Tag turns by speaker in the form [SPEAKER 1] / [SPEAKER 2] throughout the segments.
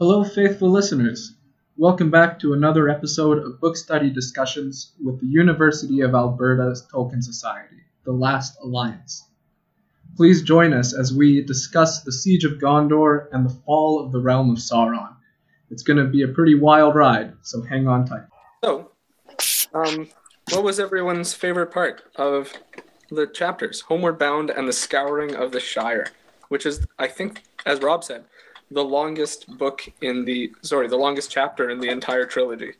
[SPEAKER 1] Hello, faithful listeners. Welcome back to another episode of Book Study Discussions with the University of Alberta's Tolkien Society, The Last Alliance. Please join us as we discuss the Siege of Gondor and the fall of the realm of Sauron. It's going to be a pretty wild ride, so hang on tight.
[SPEAKER 2] So, um, what was everyone's favorite part of the chapters? Homeward Bound and the Scouring of the Shire, which is, I think, as Rob said, the longest book in the sorry, the longest chapter in the entire trilogy.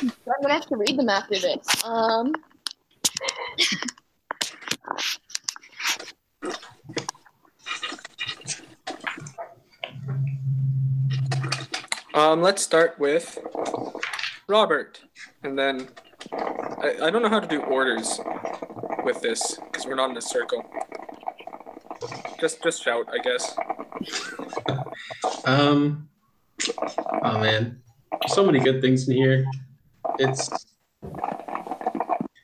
[SPEAKER 3] I'm gonna have to read them after this. Um.
[SPEAKER 2] Um, let's start with Robert, and then I, I don't know how to do orders with this because we're not in a circle. Just just shout, I guess.
[SPEAKER 4] Um, oh man, so many good things in here. It's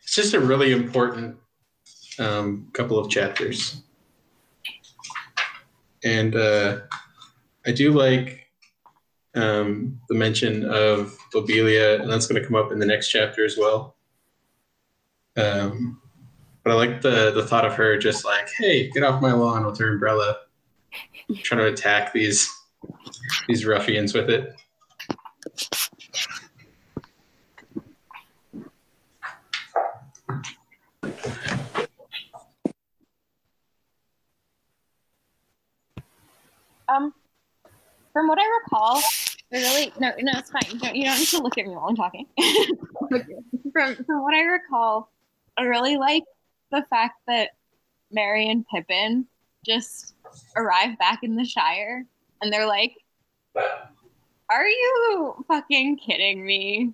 [SPEAKER 4] it's just a really important um, couple of chapters, and uh, I do like um, the mention of Lobelia, and that's going to come up in the next chapter as well. Um, but I like the the thought of her just like, "Hey, get off my lawn with her umbrella." trying to attack these these ruffians with it.
[SPEAKER 3] Um, from what I recall, really no, no, it's fine. You don't, you don't need to look at me while I'm talking. from from what I recall, I really like the fact that Merry and Pippin just arrive back in the Shire, and they're like, "Are you fucking kidding me?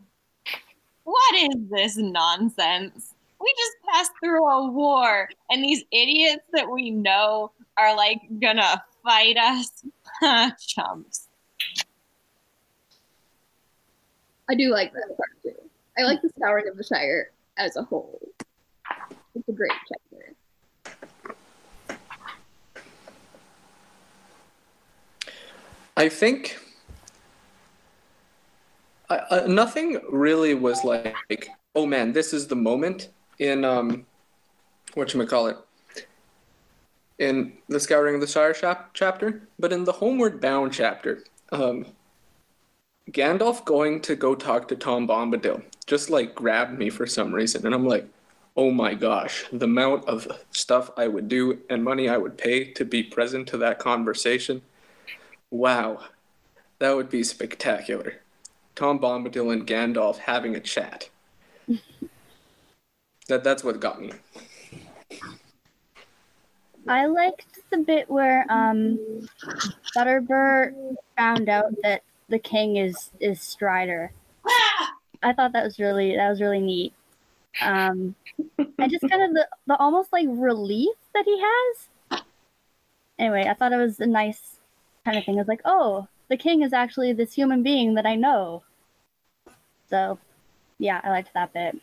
[SPEAKER 3] What is this nonsense? We just passed through a war, and these idiots that we know are like gonna fight us, chumps."
[SPEAKER 5] I do like that part too. I like the scouring of the Shire as a whole. A great chapter.
[SPEAKER 2] I think uh, nothing really was like, oh man, this is the moment in um, what you call it, in the Scouring of the Shire chap- chapter, but in the Homeward Bound chapter, um, Gandalf going to go talk to Tom Bombadil just like grabbed me for some reason, and I'm like, oh my gosh, the amount of stuff I would do and money I would pay to be present to that conversation. Wow, that would be spectacular. Tom Bombadil and Gandalf having a chat. that that's what got me.
[SPEAKER 6] I liked the bit where um Butterbur found out that the king is is Strider. I thought that was really that was really neat. Um and just kind of the, the almost like relief that he has. Anyway, I thought it was a nice kind of thing. It's like, oh, the king is actually this human being that I know. So yeah, I liked that bit.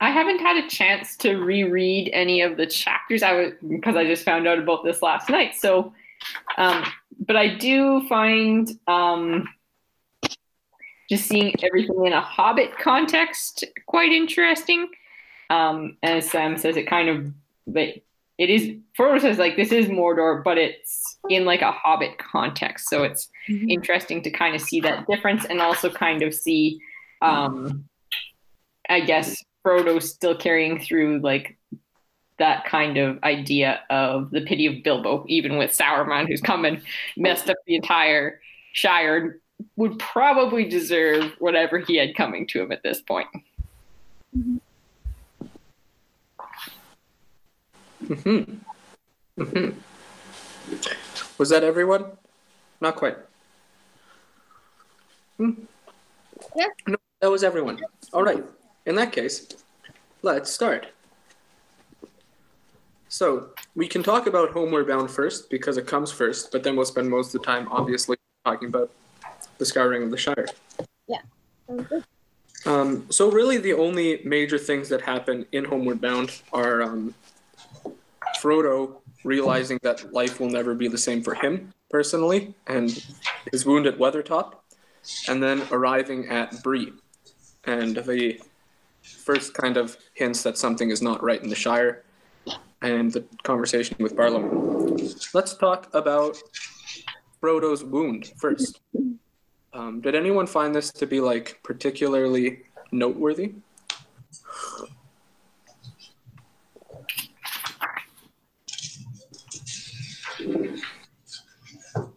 [SPEAKER 7] I haven't had a chance to reread any of the chapters. I was because I just found out about this last night. So, um, but I do find um, just seeing everything in a Hobbit context quite interesting. Um, as Sam says, it kind of but it is Frodo says like this is Mordor, but it's in like a Hobbit context. So it's
[SPEAKER 6] Mhm.
[SPEAKER 7] interesting to kind of see that difference and also kind of see, um, I guess Frodo still carrying through like that kind of idea of the pity of Bilbo, even with Sauron, who's come and messed up the entire Shire, would probably deserve whatever he had coming to him at this point.
[SPEAKER 2] hmm hmm Was that everyone? Not quite. Hmm.
[SPEAKER 5] Yeah.
[SPEAKER 2] No, that was everyone. All right. In that case, let's start. So we can talk about Homeward Bound first because it comes first, but then we'll spend most of the time, obviously, talking about the Scouring of the Shire.
[SPEAKER 5] Yeah.
[SPEAKER 2] Um, so really, the only major things that happen in Homeward Bound are um, Frodo realizing that life will never be the same for him personally, and his wound at Weathertop, and then arriving at Bree, and the first kind of hints that something is not right in the Shire, and the conversation with Barliman. Let's talk about Frodo's wound first. Um, did anyone find this to be like particularly noteworthy?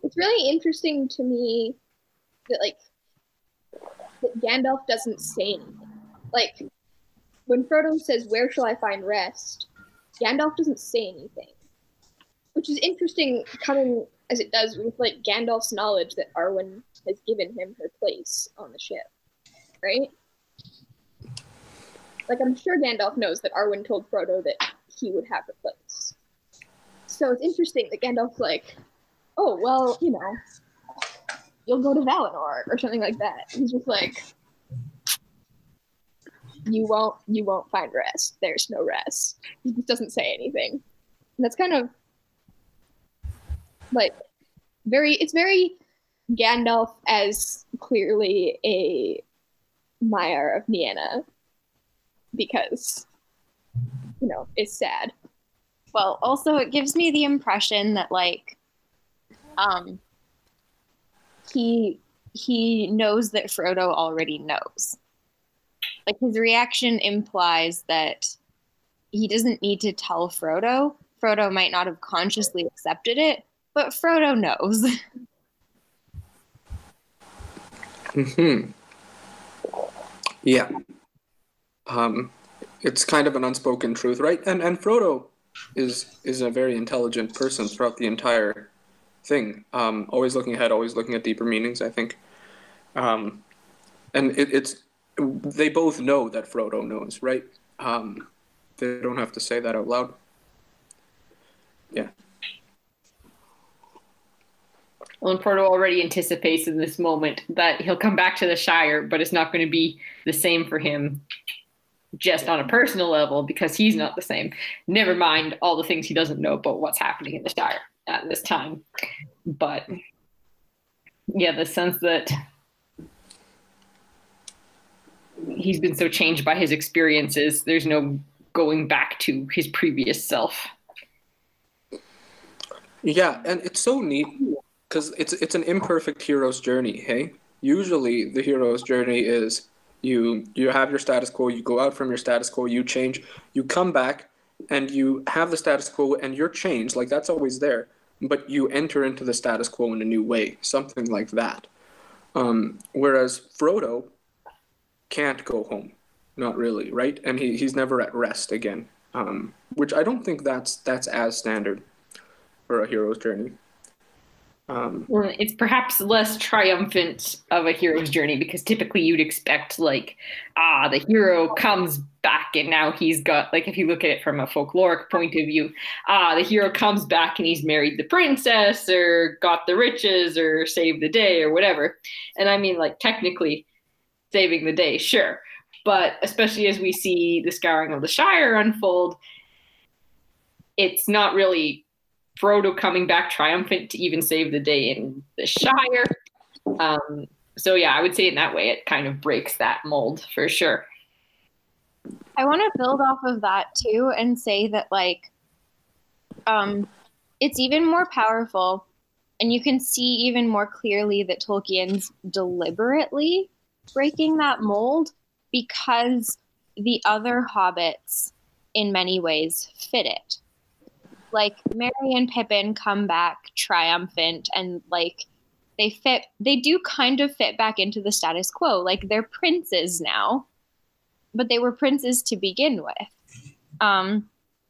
[SPEAKER 5] It's really interesting to me that like that Gandalf doesn't say anything. Like when Frodo says, "Where shall I find rest?" Gandalf doesn't say anything, which is interesting, coming as it does with like Gandalf's knowledge that Arwen has given him her place on the ship, right? Like I'm sure Gandalf knows that Arwen told Frodo that he would have her place. So it's interesting that Gandalf's like, "Oh well, you know, you'll go to Valinor or something like that." He's just like, "You won't, you won't find rest. There's no rest." He just doesn't say anything. And that's kind of like very. It's very Gandalf as clearly a Maiar of Nienna because you know it's sad.
[SPEAKER 3] Well, also it gives me the impression that like um he he knows that Frodo already knows. Like his reaction implies that he doesn't need to tell Frodo. Frodo might not have consciously accepted it, but Frodo knows.
[SPEAKER 2] Hmm. Yeah. Um, it's kind of an unspoken truth, right? And and Frodo is is a very intelligent person throughout the entire thing. Um, always looking ahead, always looking at deeper meanings. I think. Um, and it, it's they both know that Frodo knows, right? Um, they don't have to say that out loud. Yeah.
[SPEAKER 7] Frodo already anticipates in this moment that he'll come back to the Shire, but it's not going to be the same for him just on a personal level because he's not the same. Never mind all the things he doesn't know about what's happening in the Shire at this time. But yeah, the sense that he's been so changed by his experiences, there's no going back to his previous self.
[SPEAKER 2] Yeah, and it's so neat because it's it's an imperfect hero's journey. Hey, usually the hero's journey is you you have your status quo, you go out from your status quo, you change, you come back, and you have the status quo, and you're changed. Like that's always there, but you enter into the status quo in a new way, something like that. Um, whereas Frodo can't go home, not really, right? And he, he's never at rest again, um, which I don't think that's that's as standard for a hero's journey. Um,
[SPEAKER 7] Well, it's perhaps less triumphant of a hero's journey because typically you'd expect like ah the hero comes back and now he's got like if you look at it from a folkloric point of view ah the hero comes back and he's married the princess or got the riches or saved the day or whatever. And i mean like technically saving the day sure. But especially as we see the scouring of the shire unfold it's not really Frodo coming back triumphant to even save the day in the Shire. Um, so yeah, I would say in that way it kind of breaks that mold for sure.
[SPEAKER 3] I want to build off of that too and say that like um it's even more powerful and you can see even more clearly that Tolkien's deliberately breaking that mold because the other hobbits in many ways fit it. Like Merry and Pippin come back triumphant and like they fit they do kind of fit back into the status quo. Like they're princes now but they were princes to begin with. Um,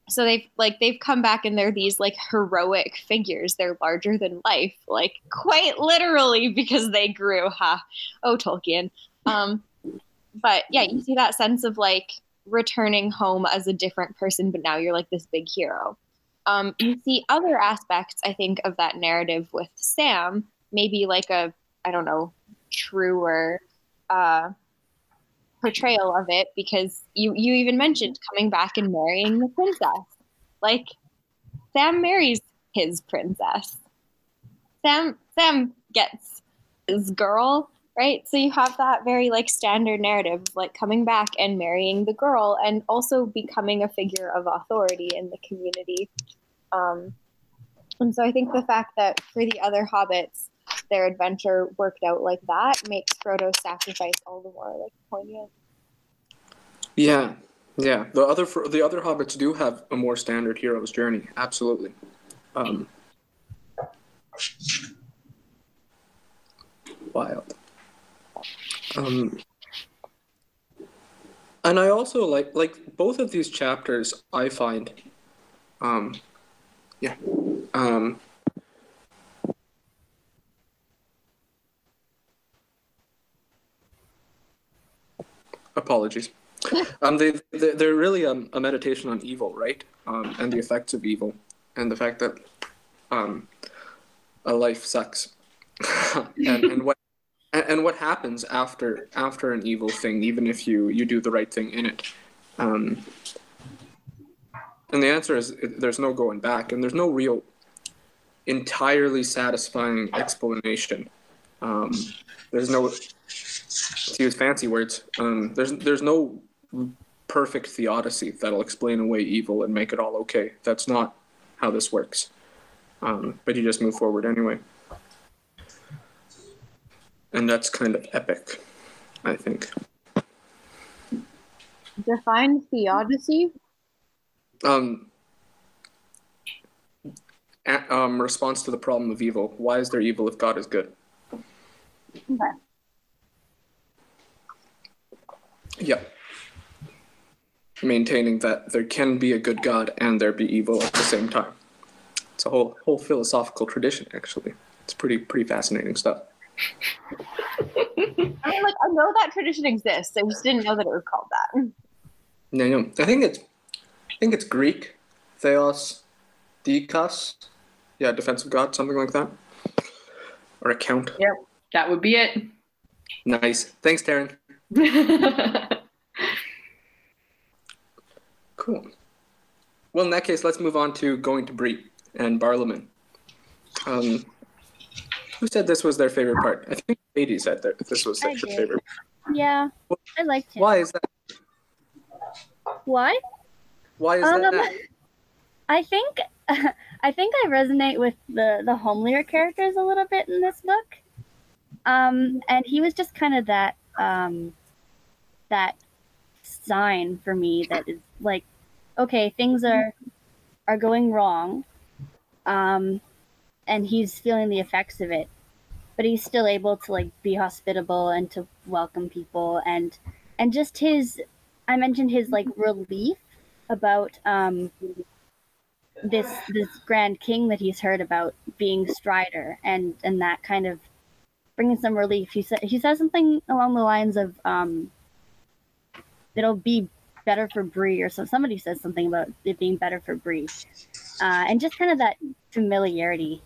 [SPEAKER 3] so they've like they've come back and they're these like heroic figures. They're larger than life, like quite literally because they grew. Ha! Oh, Tolkien. Um, but yeah, you see that sense of like returning home as a different person, but now you're like this big hero. Um, you see other aspects, I think, of that narrative with Sam, maybe like a I don't know, truer. Uh, portrayal of it because you you even mentioned coming back and marrying the princess like Sam marries his princess. Sam Sam gets his girl, right? So you have that very like standard narrative like coming back and marrying the girl and also becoming a figure of authority in the community. Um, and so I think the fact that for the other hobbits, their adventure worked out like that makes Frodo's sacrifice all the more like poignant.
[SPEAKER 2] Yeah, yeah. The other the other hobbits do have a more standard hero's journey. Absolutely. Um, wild. Um, and I also like like both of these chapters. I find, um, yeah, um, apologies. Um, they, they they're really um, a meditation on evil, right? Um, and the effects of evil, and the fact that um, a life sucks, and, and what and, and what happens after after an evil thing, even if you you do the right thing in it. Um, and the answer is there's no going back, and there's no real entirely satisfying explanation. Um, there's no to use fancy words. Um, there's there's no perfect theodicy that'll explain away evil and make it all okay. That's not how this works. Um, but you just move forward anyway, and that's kind of epic, I think.
[SPEAKER 3] Define theodicy.
[SPEAKER 2] Um, a- um, response to the problem of evil. Why is there evil if God is good?
[SPEAKER 3] Okay.
[SPEAKER 2] Yeah. Maintaining that there can be a good God and there be evil at the same time. It's a whole whole philosophical tradition, actually. It's pretty pretty fascinating stuff.
[SPEAKER 3] I mean, like I know that tradition exists. I just didn't know that it was called that.
[SPEAKER 2] No, no. I think it's I think it's Greek. Theos, Dikos. Yeah, defensive God, something like that. Or account. Yep.
[SPEAKER 7] That would be it.
[SPEAKER 2] Nice. Thanks, Taryn. Cool. Well, in that case, let's move on to going to Bree and Barliman. Um, who said this was their favorite part? I think Katie said that this was their favorite.
[SPEAKER 6] Yeah, I liked him.
[SPEAKER 2] Why is that?
[SPEAKER 6] Why?
[SPEAKER 2] Why is
[SPEAKER 6] Um,
[SPEAKER 2] that?
[SPEAKER 6] I think I think I resonate with the the homelier characters a little bit in this book. Um, and he was just kind of that um, that sign for me that is like, okay, things are are going wrong, um, and he's feeling the effects of it, but he's still able to like be hospitable and to welcome people and and just his I mentioned his like relief about um this this grand king that he's heard about being Strider and and that kind of bringing some relief. He said he says something along the lines of um it'll be better for Bree or so somebody says something about it being better for Bree. Uh, and just kind of that familiarity.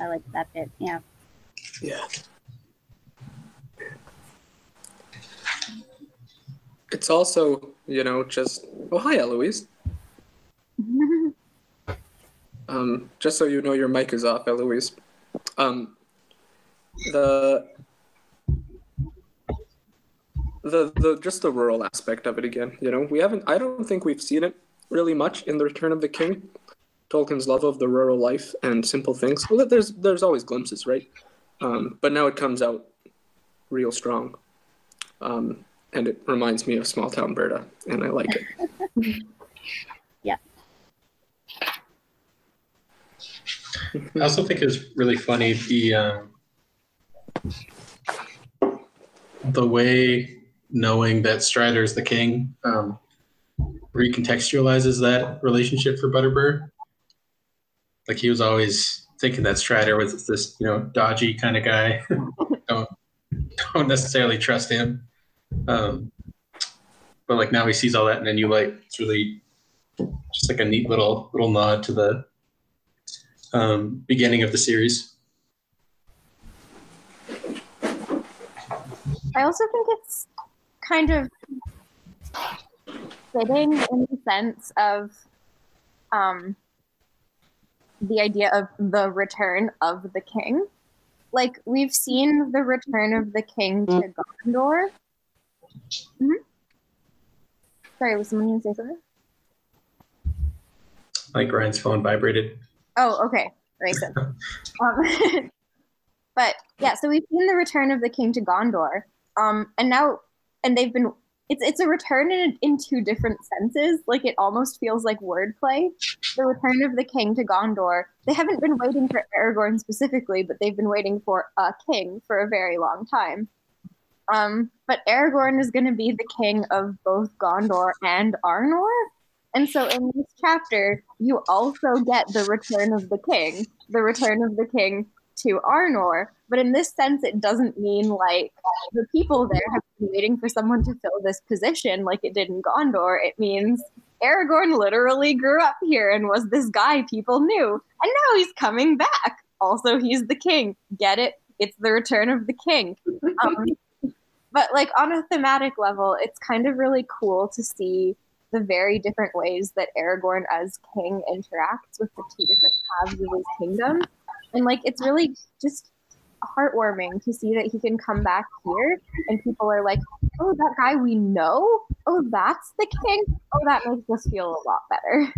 [SPEAKER 6] I like that bit. Yeah.
[SPEAKER 2] Yeah. It's also, you know, just oh hi Eloise. Um, just so you know, your mic is off, Eloise. Um, the the the just the rural aspect of it again. You know, we haven't. I don't think we've seen it really much in the Return of the King. Tolkien's love of the rural life and simple things. Well, there's there's always glimpses, right? Um, but now it comes out real strong, um, and it reminds me of small town Berta, and I like it. Yeah.
[SPEAKER 4] I also think it's really funny the um, the way knowing that Strider is the king um, recontextualizes that relationship for Butterbur. Like he was always thinking that Strider was this, you know, dodgy kind of guy. don't don't necessarily trust him. Um, but like now he sees all that, and then you like it's really just like a neat little little nod to the um, beginning of the series.
[SPEAKER 3] I also think it's kind of fitting in the sense of um, the idea of the return of the king. Like we've seen the return of the king to Gondor. Mhm. Sorry, was someone going to say something?
[SPEAKER 4] Like Ryan's phone vibrated.
[SPEAKER 3] Oh, okay. Racist. um, but yeah, so we've seen the return of the king to Gondor. Um, and now, and they've been. It's it's a return in in two different senses. Like it almost feels like wordplay. The return of the king to Gondor. They haven't been waiting for Aragorn specifically, but they've been waiting for a king for a very long time. Um, but Aragorn is going to be the king of both Gondor and Arnor. And so in this chapter, you also get the return of the king, the return of the king to Arnor. But in this sense, it doesn't mean like the people there have been waiting for someone to fill this position like it did in Gondor. It means Aragorn literally grew up here and was this guy people knew. And now he's coming back. Also, he's the king. Get it? It's the return of the king. Um, but like on a thematic level, it's kind of really cool to see the very different ways that Aragorn as king interacts with the two different halves of his kingdom. And like it's really just heartwarming to see that he can come back here and people are like, Oh, that guy we know? Oh, that's the king? Oh, that makes us feel a lot better.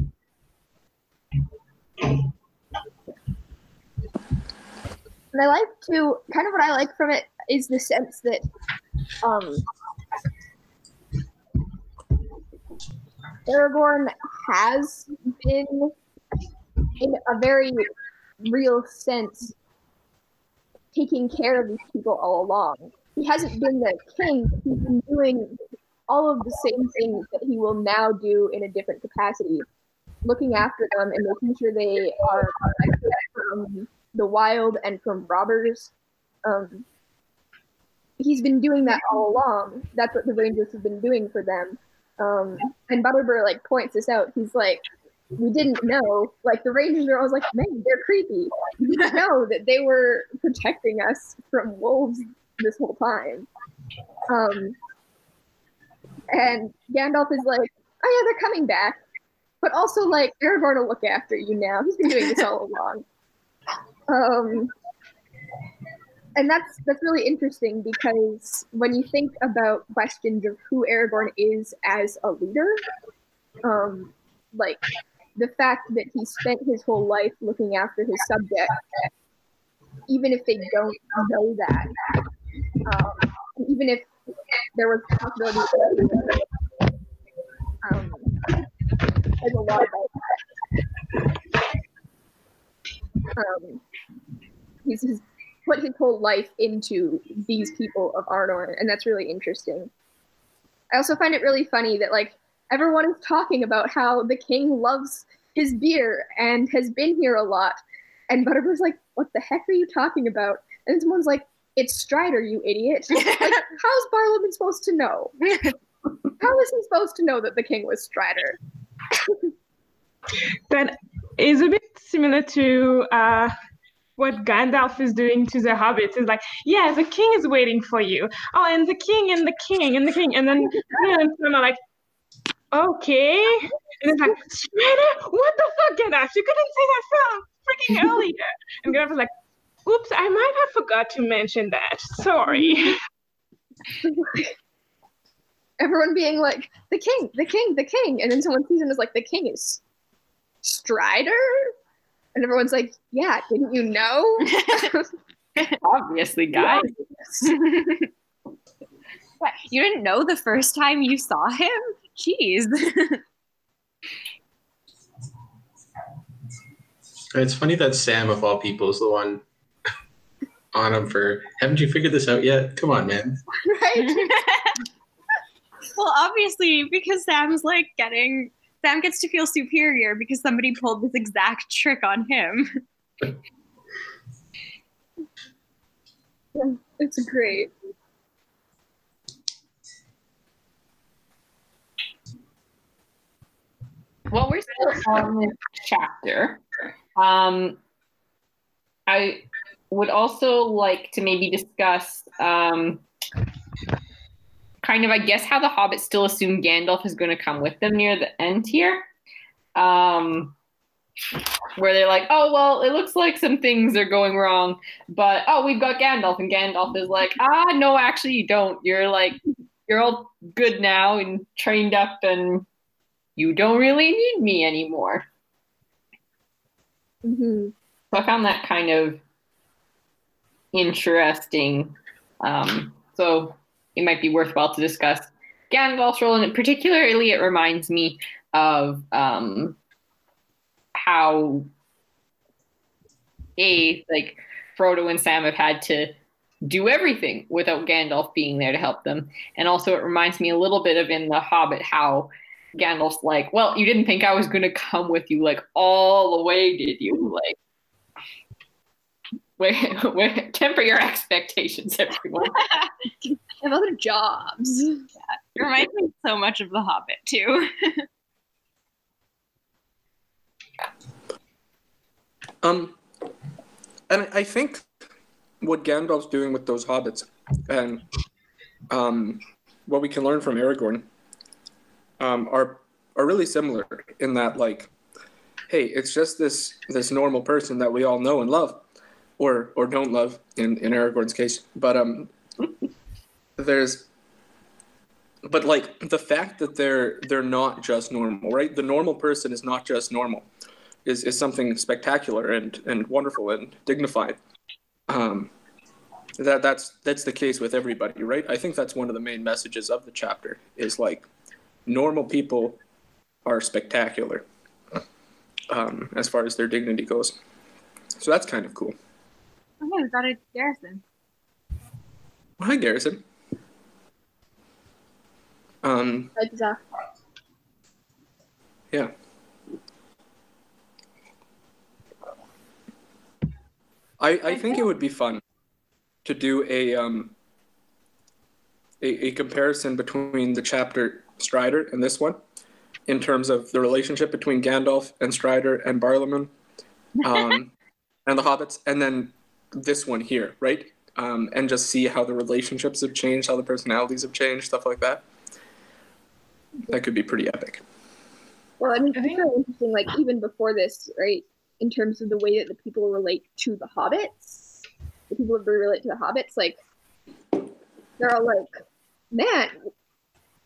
[SPEAKER 5] And I like to kind of what I like from it is the sense that um Aragorn has been in a very real sense taking care of these people all along. He hasn't been the king, he's been doing all of the same things that he will now do in a different capacity, looking after them and making sure they are from the wild and from robbers. Um, he's been doing that all along. That's what the Rangers have been doing for them. Um, and Butterbur like points this out. He's like, we didn't know. Like the Rangers are always like, man, they're creepy. We didn't know that they were protecting us from wolves this whole time. Um, and Gandalf is like, oh yeah, they're coming back. But also like Aragorn will look after you now. He's been doing this all along. Um, and that's that's really interesting because when you think about questions of who Aragorn is as a leader, um, like the fact that he spent his whole life looking after his subjects, even if they don't know that, um, even if there was a possibility, um, there's a lot about that. Um, he's, he's put his whole life into these people of Arnor, and that's really interesting. I also find it really funny that like everyone is talking about how the king loves his beer and has been here a lot, and Butterbur's like, "What the heck are you talking about?" And someone's like, "It's Strider, you idiot! like, how's Barliman supposed to know? How is he supposed to know that the king was Strider?"
[SPEAKER 8] That is a bit similar to uh, what Gandalf is doing to the hobbits. Is like, yeah, the king is waiting for you. Oh, and the king and the king and the king, and then you know, some are like, okay, and it's like, Strider, what the fuck, Gandalf? You couldn't say that so freaking earlier. And Gandalf was like, oops, I might have forgot to mention that. Sorry.
[SPEAKER 5] Everyone being like, "The king, the king, the king," and then someone sees him as like, "The king is Strider," and everyone's like, "Yeah, didn't you know?"
[SPEAKER 7] Obviously, guys.
[SPEAKER 3] What, you didn't know the first time you saw him? Jeez.
[SPEAKER 4] It's funny that Sam, of all people, is the one on him for. Haven't you figured this out yet? Come on, man.
[SPEAKER 5] right?
[SPEAKER 3] well, obviously, because Sam's like getting Sam gets to feel superior because somebody pulled this exact trick on him.
[SPEAKER 5] It's great.
[SPEAKER 7] Well, we're still on this chapter. Um, I would also like to maybe discuss um, kind of, I guess, how the hobbits still assume Gandalf is going to come with them near the end here. Um, where they're like, oh well, it looks like some things are going wrong, but oh, we've got Gandalf, and Gandalf is like, ah, no, actually, you don't. You're like, you're all good now and trained up, and you don't really need me anymore.
[SPEAKER 5] hmm
[SPEAKER 7] So I found that kind of interesting. Um, so it might be worthwhile to discuss Gandalf's role, and particularly it reminds me of um, how a like Frodo and Sam have had to do everything without Gandalf being there to help them, and also it reminds me a little bit of in The Hobbit how Gandalf's like, "Well, you didn't think I was going to come with you like all the way, did you?" Like. Where, where, temper your expectations, everyone.
[SPEAKER 5] I have other jobs. Yeah.
[SPEAKER 3] It reminds me so much of The Hobbit too.
[SPEAKER 2] Um, and I I think what Gandalf's doing with those hobbits, and um, what we can learn from Aragorn, um, are are really similar in that like, hey, it's just this this normal person that we all know and love, or or don't love in in Aragorn's case, but um, there's. But like the fact that they're they're not just normal, right? The normal person is not just normal is, is something spectacular and, and wonderful and dignified. Um, that that's that's the case with everybody, right? I think that's one of the main messages of the chapter is like normal people are spectacular um, as far as their dignity goes. So that's kind of cool.
[SPEAKER 3] Okay, we got a garrison.
[SPEAKER 2] Well, hi, Garrison. Um, yeah. I, I think it would be fun to do a um a, a comparison between the chapter Strider and this one in terms of the relationship between Gandalf and Strider and Barliman um, and the hobbits and then this one here, right? Um, and just see how the relationships have changed, how the personalities have changed, stuff like that. That could be pretty epic.
[SPEAKER 5] Well, I mean, it's
[SPEAKER 8] think-
[SPEAKER 5] really interesting. Like even before this, right? In terms of the way that the people relate to the hobbits, the people that relate to the hobbits, like they're all like, "Man,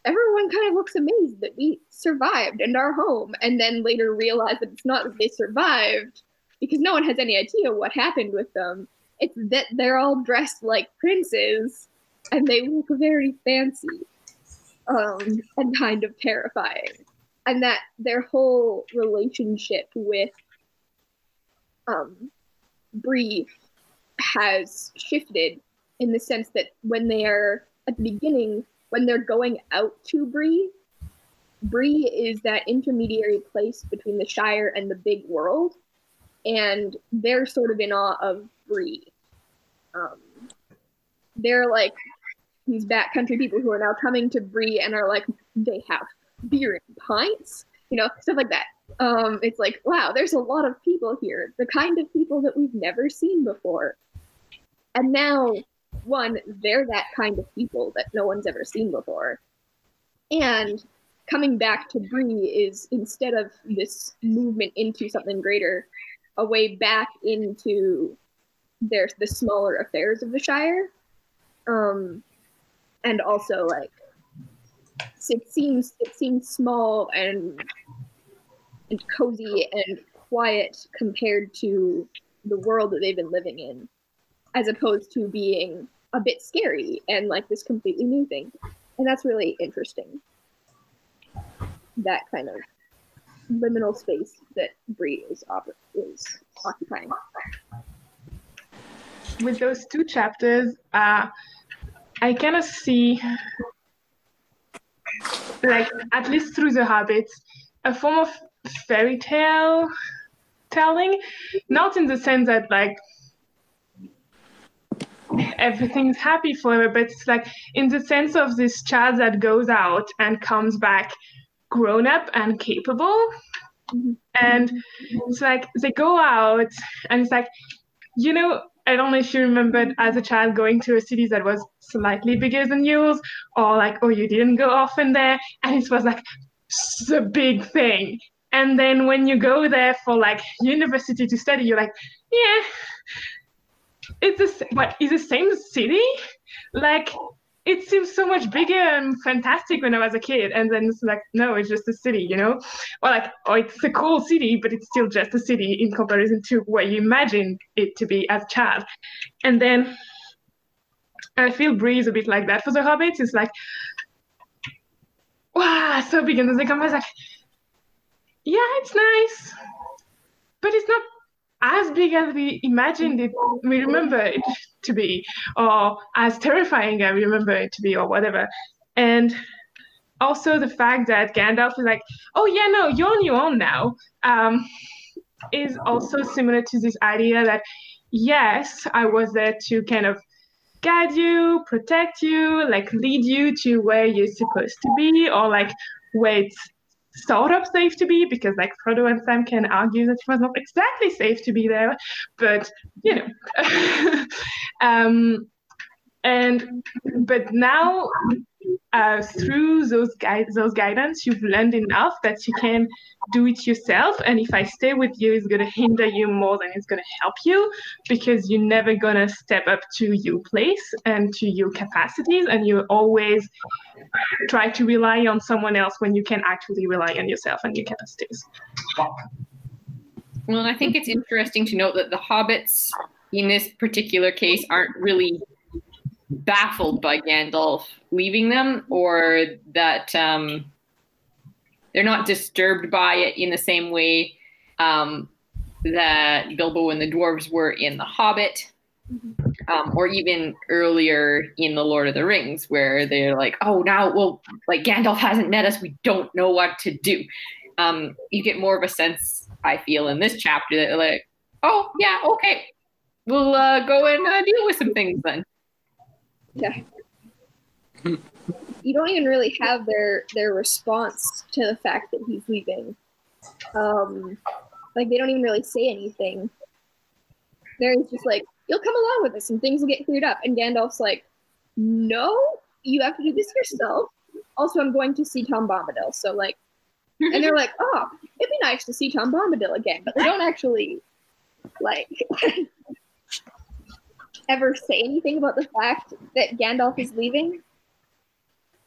[SPEAKER 5] everyone kind of looks amazed that we survived and are home," and then later realize that it's not that they survived because no one has any idea what happened with them. It's that they're all dressed like princes and they look very fancy um, and kind of terrifying and that their whole relationship with um, Bree has shifted in the sense that when they are at the beginning, when they're going out to Bree, Bree is that intermediary place between the Shire and the big world, and they're sort of in awe of Bree. Um, they're like these backcountry people who are now coming to Bree and are like they have beer and pints, you know, stuff like that. Um, it's like, wow, there's a lot of people here, the kind of people that we've never seen before. And now, one, they're that kind of people that no one's ever seen before. And coming back to Bree is instead of this movement into something greater, a way back into their the smaller affairs of the Shire. Um, and also like it seems it seems small and and cozy and quiet compared to the world that they've been living in as opposed to being a bit scary and like this completely new thing. And that's really interesting. That kind of liminal space that Bree is, op- is occupying.
[SPEAKER 8] With those two chapters, uh, I kind of see, like, at least through the hobbits, a form of fairy tale telling, not in the sense that, like, everything's happy forever, but it's like in the sense of this child that goes out and comes back grown up and capable. And it's like they go out and it's like, you know, I don't know if you remembered as a child going to a city that was slightly bigger than yours, or like, oh, you didn't go often there, and it was like the big thing. And then when you go there for like university to study, you're like, yeah, it's the what is the same city? Like it seems so much bigger and fantastic when I was a kid, and then it's like, no, it's just a city, you know, or like, oh, it's a cool city, but it's still just a city in comparison to what you imagine it to be as a child. And then I feel Bree's a bit like that for the Hobbits. It's like, wow, so big, and then they come back like, yeah, it's nice, but it's not as big as we imagined it, we remember it to be, or as terrifying as we remember it to be, or whatever. And also the fact that Gandalf is like, oh yeah, no, you're on your own now, um, is also similar to this idea that yes, I was there to kind of guide you, protect you, like lead you to where you're supposed to be, or like where it's sort of safe to be because like Frodo and Sam can argue that it was not exactly safe to be there, but you know. um, and but now uh, through those guide those guidance, you've learned enough that you can do it yourself. And if I stay with you, it's gonna hinder you more than it's gonna help you because you're never gonna step up to your place and to your capacities, and you always try to rely on someone else when you can actually rely on yourself and your capacities.
[SPEAKER 7] Well, I think it's interesting to note that the hobbits in this particular case aren't really baffled by Gandalf leaving them or that um, they're not disturbed by it in the same way um, that Bilbo and the dwarves were in The Hobbit. Um, or even earlier in the Lord of the Rings, where they're like, "Oh, now, well, like Gandalf hasn't met us, we don't know what to do." Um, you get more of a sense, I feel, in this chapter that like, "Oh, yeah, okay, we'll uh, go and uh, deal with some things then."
[SPEAKER 5] Yeah. you don't even really have their their response to the fact that he's leaving. Um, like they don't even really say anything. They're just like, "You'll come along with us, and things will get cleared up." And Gandalf's like, "No, you have to do this yourself." Also, I'm going to see Tom Bombadil, so like, and they're like, "Oh, it'd be nice to see Tom Bombadil again," but they don't actually like ever say anything about the fact that Gandalf is leaving.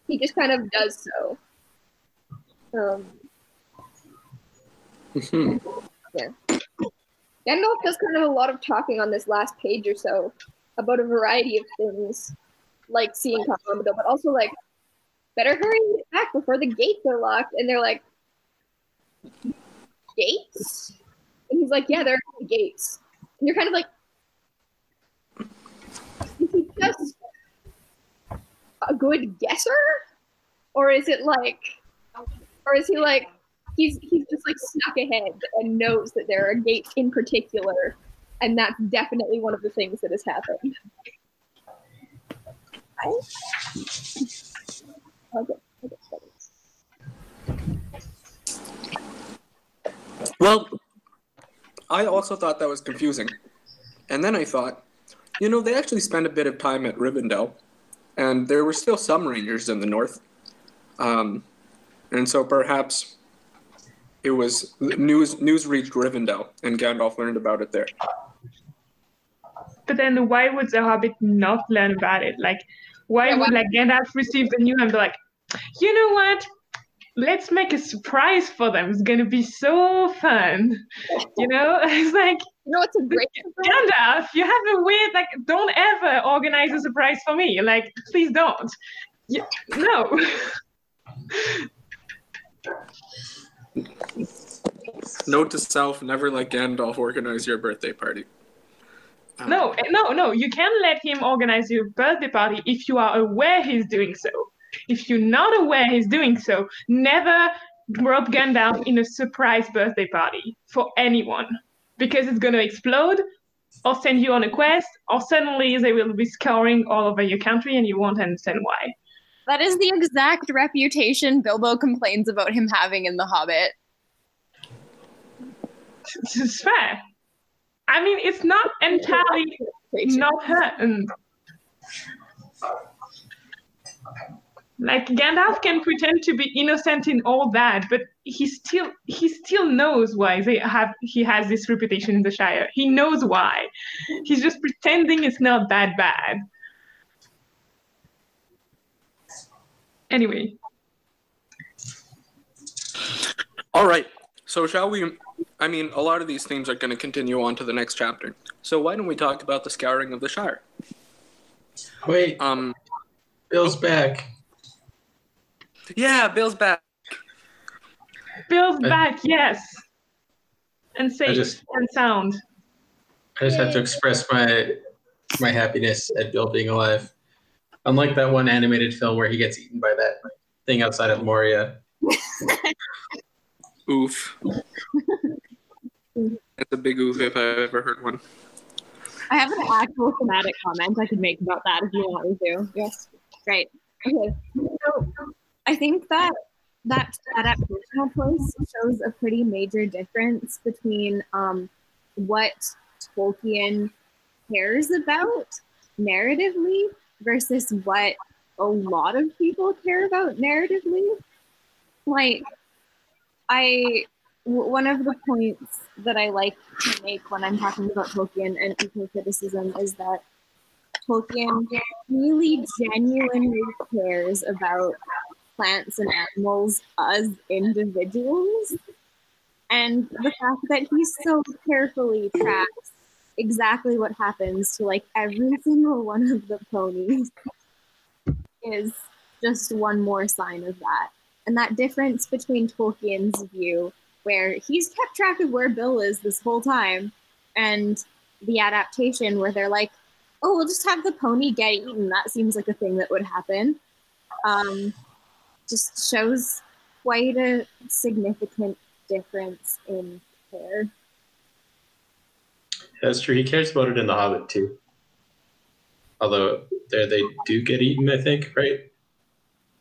[SPEAKER 5] He just kind of does so. Um, yeah. Gandalf does kind of a lot of talking on this last page or so about a variety of things, like seeing Tom but also like, better hurry back before the gates are locked. And they're like, gates? And he's like, yeah, there are gates. And you're kind of like, he just a good guesser? Or is it like, or is he like, he's he's just like snuck ahead and knows that there are gates in particular, and that's definitely one of the things that has happened. Okay,
[SPEAKER 2] Well, I also thought that was confusing. And then I thought, you know, they actually spent a bit of time at Rivendell, and there were still some rangers in the north. Um, and so perhaps it was news news reached Rivendell, and Gandalf learned about it there.
[SPEAKER 8] But then why would the Hobbit not learn about it? Like, why
[SPEAKER 5] Yeah,
[SPEAKER 8] would like Gandalf receive the news and be like, you know what? Let's make a surprise for them. It's gonna be so fun. You know, it's like
[SPEAKER 5] You know what's a great surprise?
[SPEAKER 8] Gandalf, you have a weird like. Don't ever organize a surprise for me. Like, please don't. You, no.
[SPEAKER 2] Note to self: never let Gandalf organize your birthday party. Um,
[SPEAKER 8] No, no, no. You can let him organize your birthday party if you are aware he's doing so. If you're not aware he's doing so, never drop Gandalf in a surprise birthday party for anyone because it's going to explode or send you on a quest or suddenly they will be scouring all over your country and you won't understand why.
[SPEAKER 3] That is the exact reputation Bilbo complains about him having in The Hobbit.
[SPEAKER 8] It's, fair. I mean, it's not entirely not her. And Like Gandalf can pretend to be innocent in all that, but he still he still knows why they have he has this reputation in the Shire. He knows why. He's just pretending it's not that bad. Anyway,
[SPEAKER 2] All right. So shall we? I mean, a lot of these themes are going to continue on to the next chapter. So why don't we talk about the scouring of the Shire?
[SPEAKER 4] Wait,
[SPEAKER 2] Um,
[SPEAKER 4] Bill's back.
[SPEAKER 2] Yeah, Bill's back.
[SPEAKER 8] Bill's
[SPEAKER 4] I-
[SPEAKER 8] back, yes, and safe
[SPEAKER 4] just-
[SPEAKER 8] and sound.
[SPEAKER 4] I just have to express my my happiness at Bill being alive. Unlike that one animated film where he gets eaten by that thing outside of Moria.
[SPEAKER 2] Oof. That's a big oof if I've ever heard one.
[SPEAKER 3] I have an actual thematic comment I could make about that if you want me to. Yes. Great. Okay. So I think that that adaptation approach shows a pretty major difference between um, what Tolkien cares about narratively versus what a lot of people care about narratively. Like, I one of the points that I like to make when I'm talking about Tolkien and eco criticism is that Tolkien really genuinely cares about plants and animals as individuals. And the fact that he so carefully tracks exactly what happens to like every single one of the ponies is just one more sign of that. And that difference between Tolkien's view, where he's kept track of where Bill is this whole time, and the adaptation where they're like, oh, we'll just have the pony get eaten. That seems like a thing that would happen. Um, just shows quite a significant difference in care.
[SPEAKER 4] That's true. He cares about it in The Hobbit too. Although there they do get eaten, I think, right?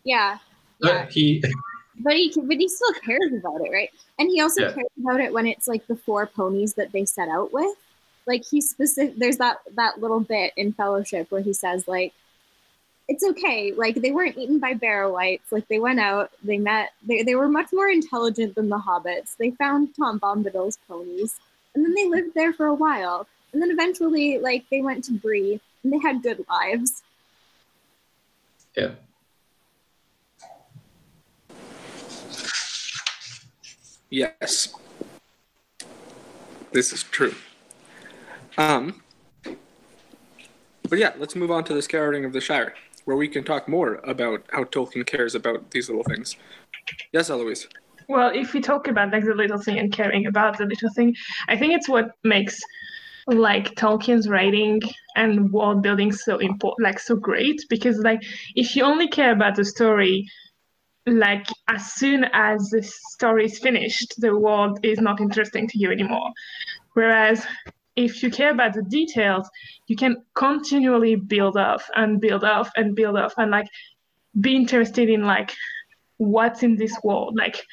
[SPEAKER 3] Yeah, uh, yeah.
[SPEAKER 4] But he
[SPEAKER 3] but he but he still cares about it, right? And he also
[SPEAKER 4] Yeah.
[SPEAKER 3] cares about it when it's like the four ponies that they set out with. Like he specific. There's that that little bit in Fellowship where he says like, "It's okay. Like they weren't eaten by barrow wights. Like they went out. They met. They they were much more intelligent than the hobbits. They found Tom Bombadil's ponies, and then they lived there for a while. And then eventually, like they went to Bree, and they had good lives.
[SPEAKER 4] yeah.
[SPEAKER 2] Yes. This is true. Um, but yeah, let's move on to the scouring of the Shire, where we can talk more about how Tolkien cares about these little things. Yes, Eloise.
[SPEAKER 8] Well, if we talk about like the little thing and caring about the little thing, I think it's what makes like Tolkien's writing and world building so important, like so great. Because like if you only care about the story, like as soon as the story is finished, the world is not interesting to you anymore. Whereas if you care about the details, you can continually build off and build off and build off and like be interested in like what's in this world, like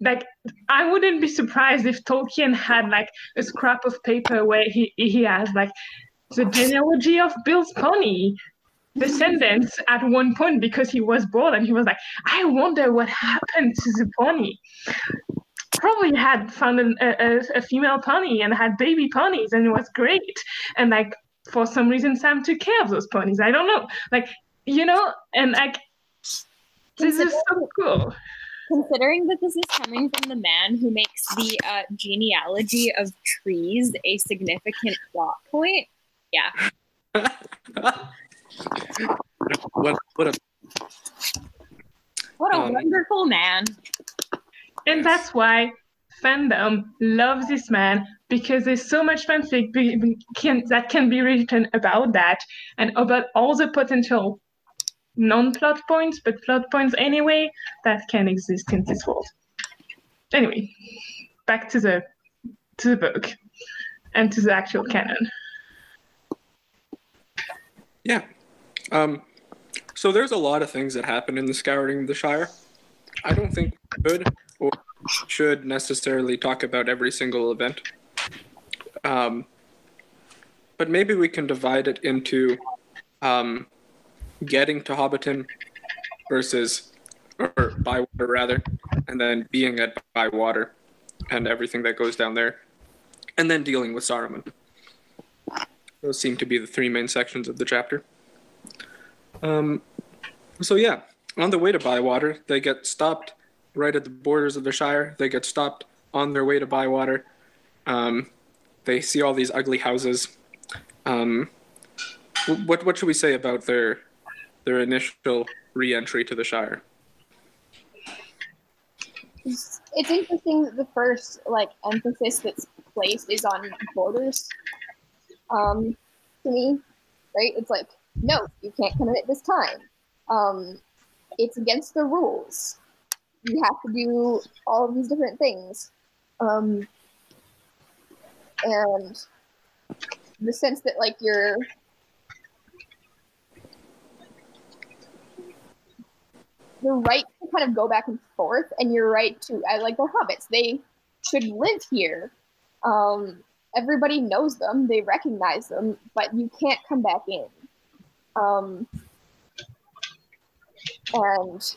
[SPEAKER 8] like I wouldn't be surprised if Tolkien had like a scrap of paper where he he has like the genealogy of Bill's pony descendants at one point because he was bored and he was like, I wonder what happened to the pony. Probably had found an, a, a, a female pony and had baby ponies and it was great. And like for some reason Sam took care of those ponies. I don't know. Like, you know, and like this is so cool.
[SPEAKER 3] Considering that this is coming from the man who makes the uh, genealogy of trees a significant plot point, yeah.
[SPEAKER 2] What what a
[SPEAKER 3] What a
[SPEAKER 2] Um,
[SPEAKER 3] wonderful man.
[SPEAKER 8] And that's why fandom loves this man because there's so much fanfic be, can, that can be written about that and about all the potential non-plot points, but plot points anyway, that can exist in this world. Anyway, back to the to the book and to the actual canon.
[SPEAKER 2] Yeah. Um, so there's a lot of things that happen in the scouring of the Shire. I don't think we could or should necessarily talk about every single event. Um, but maybe we can divide it into um, getting to Hobbiton versus, or Bywater rather, and then being at Bywater and everything that goes down there, and then dealing with Saruman. Those seem to be the three main sections of the chapter. Um, so yeah, on the way to Bywater, they get stopped right at the borders of the Shire. They get stopped on their way to Bywater. Um, they see all these ugly houses. Um, what what should we say about their their initial re-entry to the Shire?
[SPEAKER 5] It's, it's interesting that the first like emphasis that's placed is on borders. Um, to me, right? It's like no, you can't come in at this time. Um, it's against the rules. You have to do all of these different things. Um, and the sense that like you're the right to kind of go back and forth and you're right to I like the hobbits. They should live here. Um everybody knows them. They recognize them but you can't come back in. Um and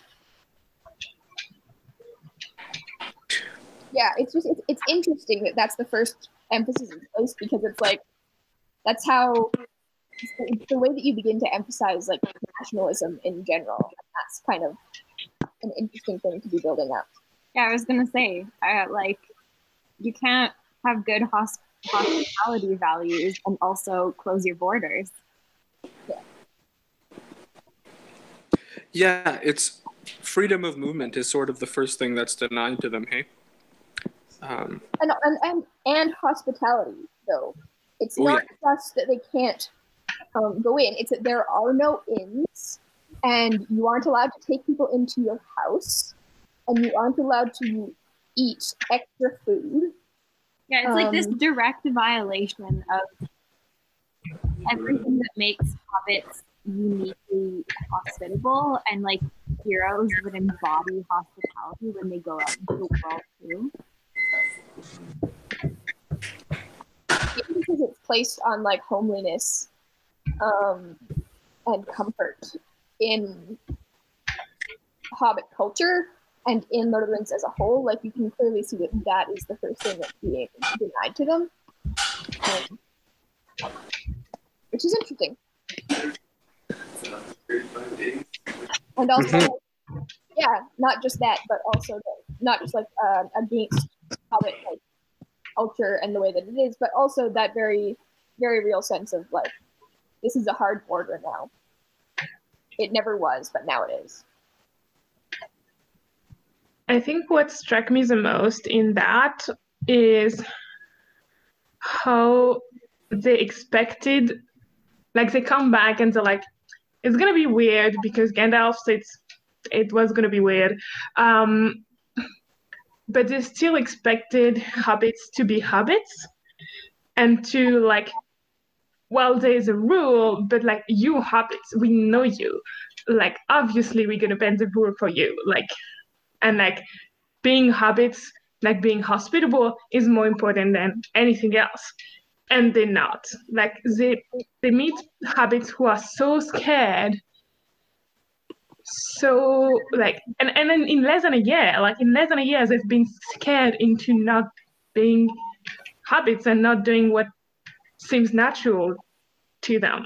[SPEAKER 5] yeah it's just it's, it's interesting that that's the first emphasis in place because it's like that's how it's the, it's the way that you begin to emphasize like nationalism in general that's kind of an interesting thing to be building up
[SPEAKER 3] Yeah, I was gonna say, uh, like, you can't have good hosp- hospitality values and also close your borders.
[SPEAKER 2] Yeah. Yeah, it's freedom of movement is sort of the first thing that's denied to them. Hey. Um,
[SPEAKER 5] and and and, and hospitality though. It's
[SPEAKER 2] Oh,
[SPEAKER 5] not just that they can't um, go in. It's that there are no inns and you aren't allowed to take people into your house and you aren't allowed to eat extra food.
[SPEAKER 3] Yeah, it's like this
[SPEAKER 5] Um,
[SPEAKER 3] direct violation of everything that makes hobbits uniquely hospitable and like heroes would embody hospitality when they go out into the world too.
[SPEAKER 5] Because it's placed on like homeliness um, and comfort in hobbit culture and in Lord of the Rings as a whole, like you can clearly see that that is the first thing that's being denied to them, um, which is interesting. And also, yeah, not just that, but also the, not just like uh, against like culture and the way that it is, but also that very, very real sense of like, this is a hard border now. It never was, but now it is.
[SPEAKER 8] I think what struck me the most in that is how they expected, like they come back and they're like, it's gonna be weird because Gandalf said it was gonna be weird. Um, but they still expected hobbits to be hobbits and to like well there's a rule but like you hobbits we know you. Like obviously we're gonna bend the rule for you. Like and like being hobbits like being hospitable is more important than anything else. And they're not. Like they they meet hobbits who are so scared so like and and then in less than a year like in less than a year they've been scared into not being hobbits and not doing what seems natural to them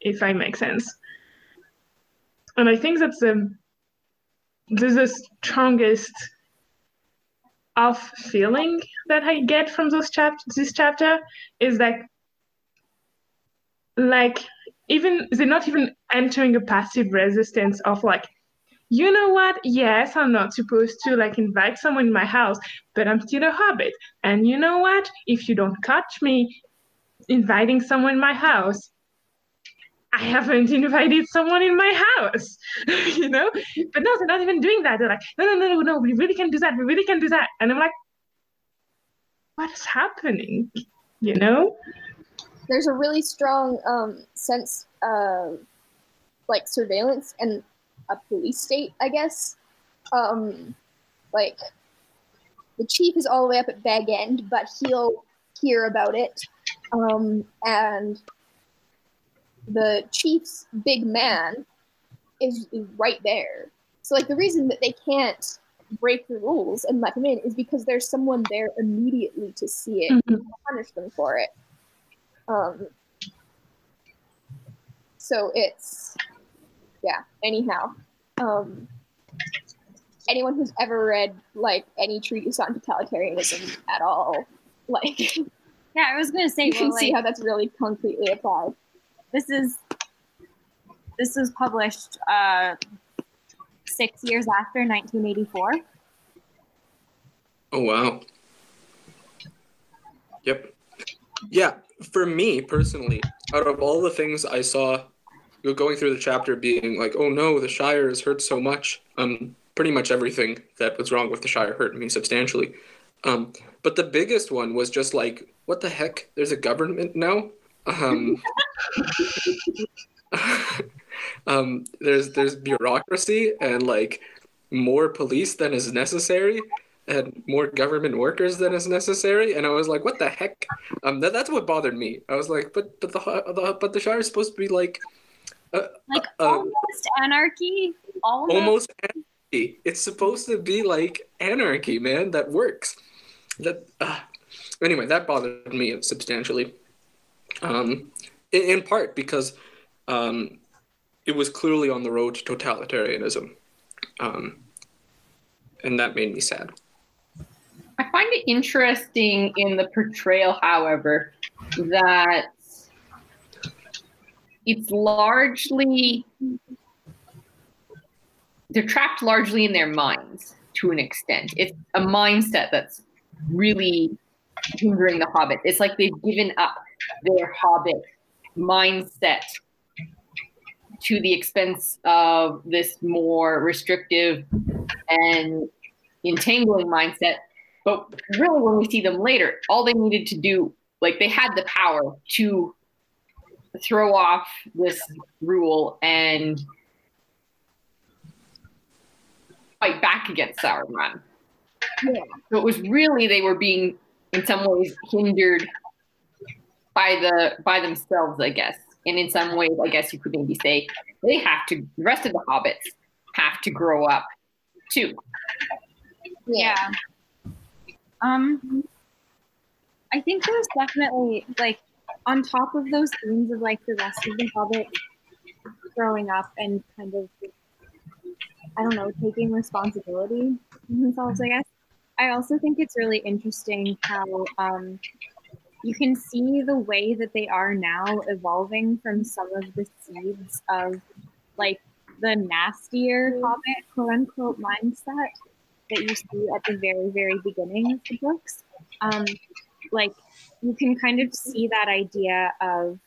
[SPEAKER 8] if i make sense. And i think that's the this is the strongest off feeling that i get from those chap this chapter is like like even they're not even entering a passive resistance of like you know what? Yes i'm not supposed to like invite someone in my house but i'm still a hobbit. And you know what? If you don't catch me inviting someone in my house i haven't invited someone in my house you know? But no they're not even doing that. They're like no no no no no we really can do that. We really can do that. And i'm like what is happening? You know
[SPEAKER 5] There's a really strong um, sense of like surveillance and a police state, I guess. Um, like the chief is all the way up at Bag End, but he'll hear about it. Um, and the chief's big man is, is right there. So like the reason that they can't break the rules and let him in is because there's someone there immediately to see it
[SPEAKER 8] Mhm.
[SPEAKER 5] and punish them for it. Um. So it's yeah. Anyhow, um, anyone who's ever read like any treatise on totalitarianism at all, like
[SPEAKER 3] Yeah, I was gonna say,
[SPEAKER 5] can
[SPEAKER 3] well,
[SPEAKER 5] see
[SPEAKER 3] like,
[SPEAKER 5] how that's really concretely applied.
[SPEAKER 3] this is this was published uh, six years after 1984.
[SPEAKER 2] Oh wow. Yep. Yeah, for me personally, out of all the things I saw going through the chapter being like, oh no, the Shire has hurt so much. Um pretty much everything that was wrong with the Shire hurt me substantially. Um but the biggest one was just like, what the heck? There's a government now? Um um there's there's bureaucracy and like more police than is necessary and more government workers than is necessary and i was like what the heck? Um that, that's what bothered me. I was like but but the, the but the shire is supposed to be like uh,
[SPEAKER 3] Like
[SPEAKER 2] uh,
[SPEAKER 3] almost anarchy, almost.
[SPEAKER 2] almost anarchy. It's supposed to be like anarchy man that works. That uh, anyway that bothered me substantially. Um in, in part because um it was clearly on the road to totalitarianism. Um and that made me sad
[SPEAKER 7] I find it interesting in the portrayal, however, that it's largely they're trapped largely in their minds to an extent. It's a mindset that's really hindering the hobbit. It's like they've given up their hobbit mindset to the expense of this more restrictive and entangling mindset. But really, when we see them later, all they needed to do, like they had the power to throw off this rule and fight back against Sauron.
[SPEAKER 5] Yeah.
[SPEAKER 7] So it was really they were being, in some ways, hindered by the by themselves, I guess. And in some ways, I guess you could maybe say they have to. The rest of the hobbits have to grow up too.
[SPEAKER 3] Yeah. Um, I think there's definitely like on top of those themes of like the rest of the Hobbit growing up and kind of I don't know taking responsibility themselves. I guess I also think it's really interesting how um, you can see the way that they are now evolving from some of the seeds of like the nastier Hobbit quote unquote mindset that you see at the very, very beginning of the books. Um, like you can kind of see that idea of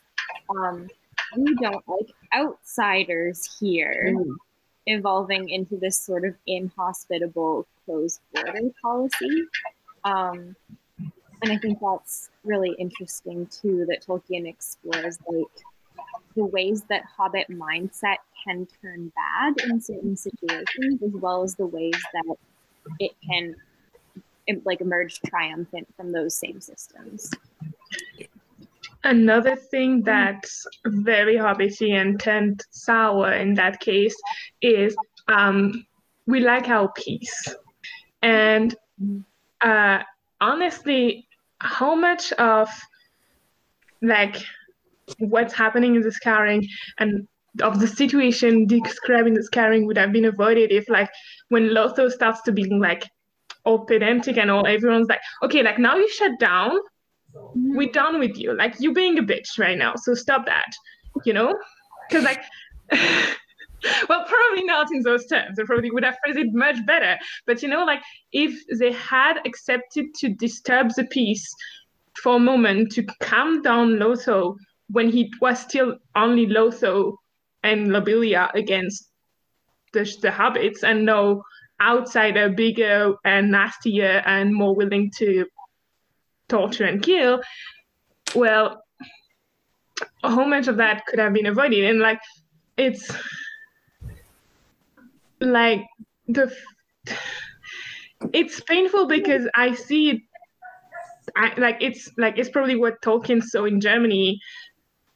[SPEAKER 3] um, we don't like outsiders here evolving into this sort of inhospitable closed border policy. Um, and I think that's really interesting too that Tolkien explores like the ways that Hobbit mindset can turn bad in certain situations, as well as the ways that it can like emerge triumphant from those same systems.
[SPEAKER 8] Another thing that's very hobbity and turned sour in that case is um, we like our peace. And uh, honestly, how much of like what's happening in the scouring and of the situation describing in the scouring would have been avoided if like when Lotho starts to be like all pedantic and all everyone's like, okay, like now you shut down, mm-hmm. we're done with you. Like you're being a bitch right now, so stop that. You know? Because like well, probably not in those terms. They probably would have phrased it much better. But you know, like if they had accepted to disturb the peace for a moment to calm down Lotho when he was still only Lotho and Lobelia against the, the hobbits and no outsider bigger and nastier and more willing to torture and kill well how much of that could have been avoided. And like it's like the it's painful because i see it I, like it's like it's probably what tolkien saw in germany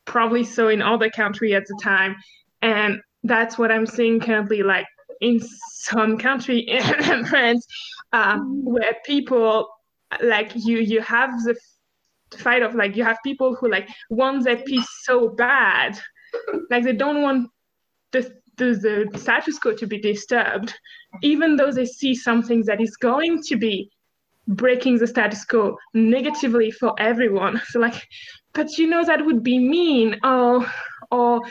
[SPEAKER 8] probably saw in other country at the time. And that's what I'm seeing currently, like in some country in France, um, where people like you you have the fight of like you have people who like want that peace so bad, like they don't want the the, the status quo to be disturbed, even though they see something that is going to be breaking the status quo negatively for everyone. So like, but you know that would be mean. Or or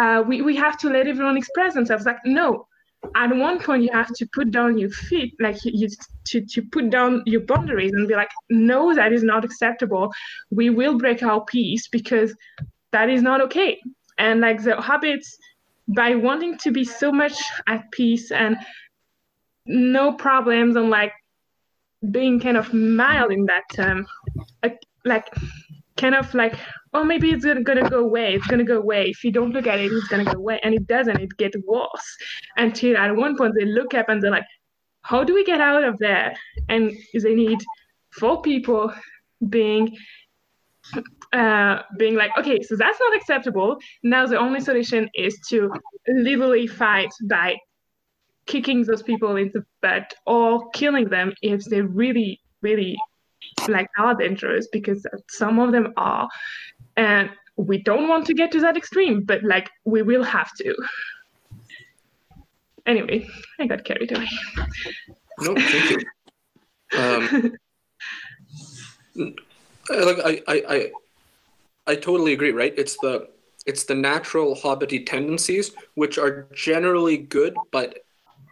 [SPEAKER 8] uh, we we have to let everyone express themselves. Like no, at one point you have to put down your feet, like you, you to to put down your boundaries and be like, no, that is not acceptable. We will break our peace because that is not okay. And like the hobbits, by wanting to be so much at peace and no problems and like being kind of mild in that term like kind of like oh maybe it's gonna, gonna go away it's gonna go away. If you don't look at it it's gonna go away and it doesn't it gets worse. Until at one point they look up and they're like how do we get out of there? And they need four people being uh, being like, okay, so that's not acceptable. Now the only solution is to literally fight by kicking those people in the butt or killing them if they really, really like are dangerous because some of them are. And we don't want to get to that extreme, but like we will have to. Anyway, I got carried away.
[SPEAKER 2] No, thank you. Um, like I, I, I I totally agree, right? It's the it's the natural hobbity tendencies, which are generally good but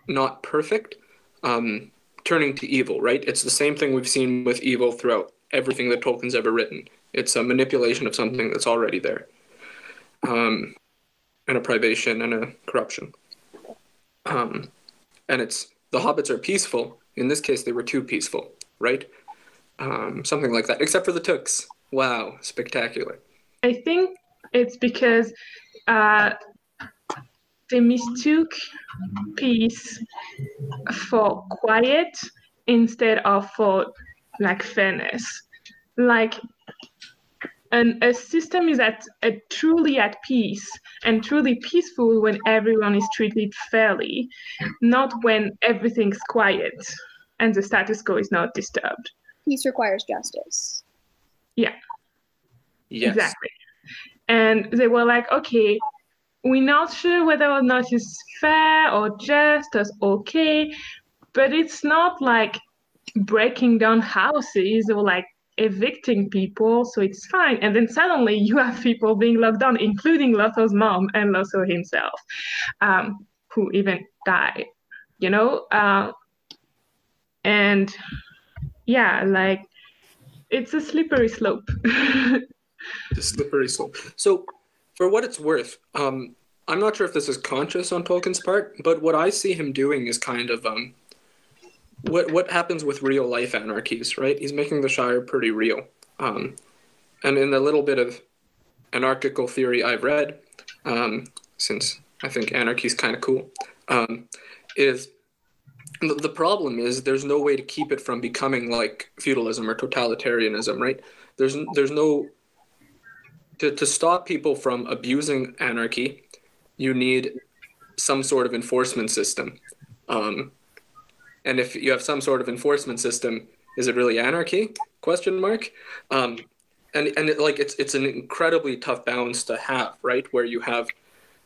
[SPEAKER 2] not perfect, um, turning to evil, right? It's the same thing we've seen with evil throughout everything that Tolkien's ever written. It's a manipulation of something that's already there, um, and a privation and a corruption. Um, and it's the hobbits are peaceful. In this case, they were too peaceful, right? Um, something like that, except for the Tooks. Wow, spectacular.
[SPEAKER 8] I think it's because uh, they mistook peace for quiet instead of for like fairness. Like an, a system is at a, truly at peace and truly peaceful when everyone is treated fairly, not when everything's quiet and the status quo is not disturbed.
[SPEAKER 5] Peace requires justice.
[SPEAKER 8] Yeah.
[SPEAKER 2] Yes.
[SPEAKER 8] Exactly. And they were like, okay, we're not sure whether or not it's fair or just or okay, but it's not like breaking down houses or like evicting people, so it's fine. And then suddenly you have people being locked down, including Lotho's mom and Lotho himself, um, who even died, you know? Uh, and yeah, like it's a slippery slope.
[SPEAKER 2] the slippery slope. So, for what it's worth, um, I'm not sure if this is conscious on Tolkien's part, but what I see him doing is kind of um, what what happens with real life anarchies, right? He's making the Shire pretty real. Um, and in the little bit of anarchical theory I've read, um, since I think anarchy is kind of cool, um, is the problem is there's no way to keep it from becoming like feudalism or totalitarianism, right? There's there's no to, to stop people from abusing anarchy, you need some sort of enforcement system. Um, and if you have some sort of enforcement system, is it really anarchy? Question mark. Um, and and it, like it's it's an incredibly tough balance to have, right? Where you have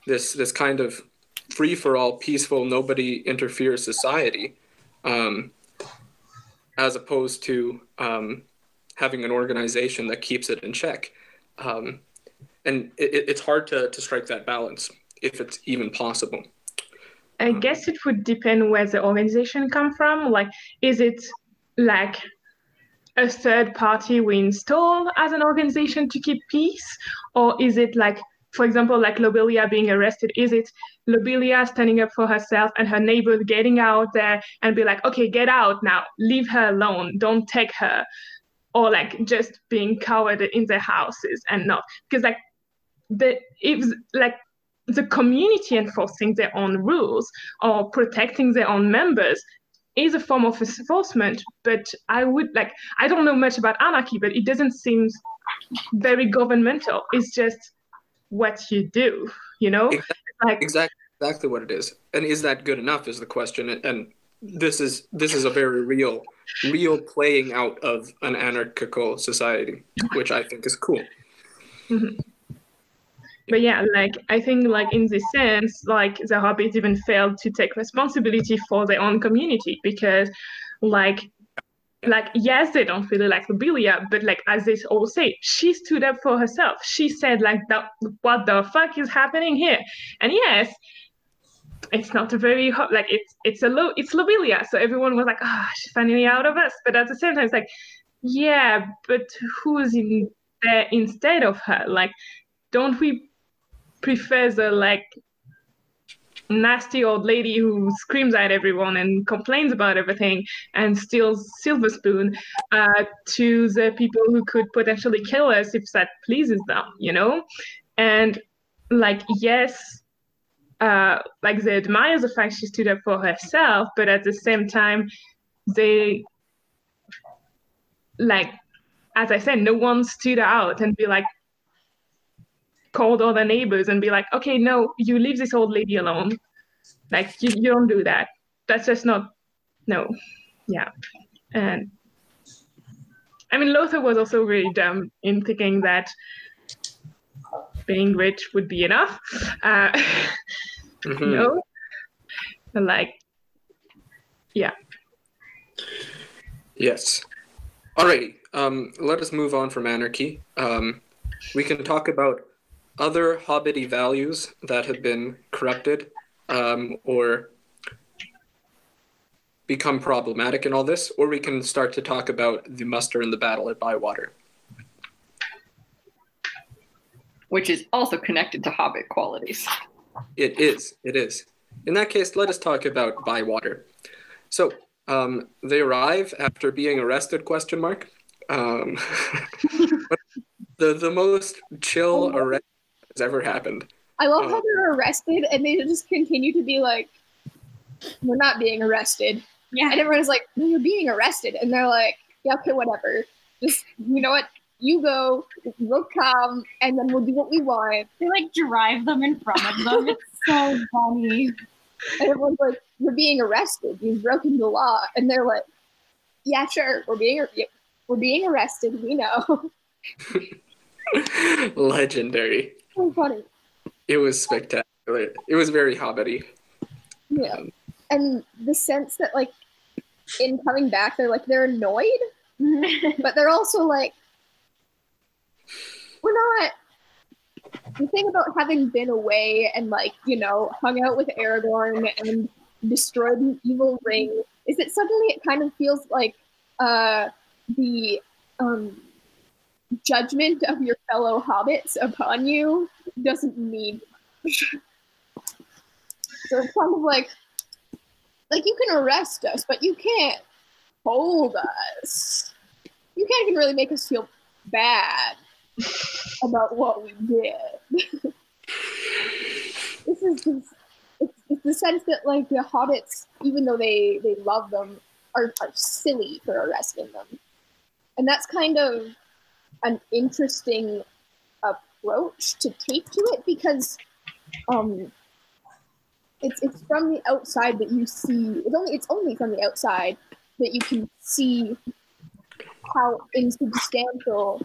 [SPEAKER 2] this this kind of free for all, peaceful, nobody interferes society, um, as opposed to um, having an organization that keeps it in check. Um, and it, it's hard to, to strike that balance if it's even possible.
[SPEAKER 8] I um, guess it would depend where the organization come from. Like, is it like a third party we install as an organization to keep peace, or is it like, for example, like Lobelia being arrested? Is it Lobelia standing up for herself and her neighbors getting out there and be like, okay, get out now, leave her alone, don't take her, or like just being covered in their houses and not because like the if like the community enforcing their own rules or protecting their own members is a form of enforcement but i would like i don't know much about anarchy but it doesn't seem very governmental it's just what you do you know
[SPEAKER 2] exactly.
[SPEAKER 8] like
[SPEAKER 2] exactly exactly what it is. And is that good enough is the question. And this is this is a very real real playing out of an anarchical society, which I think is cool.
[SPEAKER 8] Mhm. But yeah, like I think like in this sense, like the hobbits even failed to take responsibility for their own community because like like yes they don't really like Lobelia, but like as they all say, she stood up for herself. She said like that what the fuck is happening here? And yes, it's not a very hot like it's it's a low it's Lobelia. So everyone was like, ah, she's finally out of us. But at the same time it's like, yeah, but who's in there instead of her? Like, don't we prefer a like nasty old lady who screams at everyone and complains about everything and steals silver spoon uh, to the people who could potentially kill us if that pleases them you know? And like yes uh, like they admire the fact she stood up for herself but at the same time they like as i said no one stood out and be like called all the neighbors and be like, okay, no, you leave this old lady alone. Like you, you don't do that. That's just not no. Yeah. And I mean Lotho was also really dumb in thinking that being rich would be enough. Uh,
[SPEAKER 2] mm-hmm.
[SPEAKER 8] you know? And like yeah.
[SPEAKER 2] Yes. Alrighty. Um, let us move on from anarchy. Um, we can talk about other hobbity values that have been corrupted um, or become problematic in all this, or we can start to talk about the muster and the battle at Bywater.
[SPEAKER 7] which is also connected to Hobbit qualities.
[SPEAKER 2] It is. It is. In that case, let us talk about Bywater. So um, they arrive after being arrested? Question mark. Um, the the most chill arrest has ever happened.
[SPEAKER 5] I love um, how
[SPEAKER 2] Oh.
[SPEAKER 5] they're arrested and they just continue to be like, "We're not being arrested,"
[SPEAKER 3] Yeah.
[SPEAKER 5] and everyone's like, "No, you're being arrested," and they're like, "Yeah, okay, whatever. Just you know what." You go, we'll come, and then we'll do what we want.
[SPEAKER 3] They like drive them in front of them. It's so funny.
[SPEAKER 5] And everyone's like, "You're being arrested. You've broken the law." And they're like, "Yeah, sure. We're being we're being arrested. We know."
[SPEAKER 2] Legendary.
[SPEAKER 5] So funny.
[SPEAKER 2] It was spectacular. It was very hobbity.
[SPEAKER 5] Yeah. And the sense that like in coming back, they're like they're annoyed, but they're also like, we're not. The thing about having been away and like you know hung out with Aragorn and destroyed an evil ring is that suddenly it kind of feels like uh, the um, judgment of your fellow hobbits upon you doesn't mean. so it's kind of like like you can arrest us, but you can't hold us. You can't even really make us feel bad about what we did. this is just, it's, it's the sense that like the hobbits, even though they they love them, are are silly for arresting them, and that's kind of an interesting approach to take to it because um it's it's from the outside that you see it's only it's only from the outside that you can see how insubstantial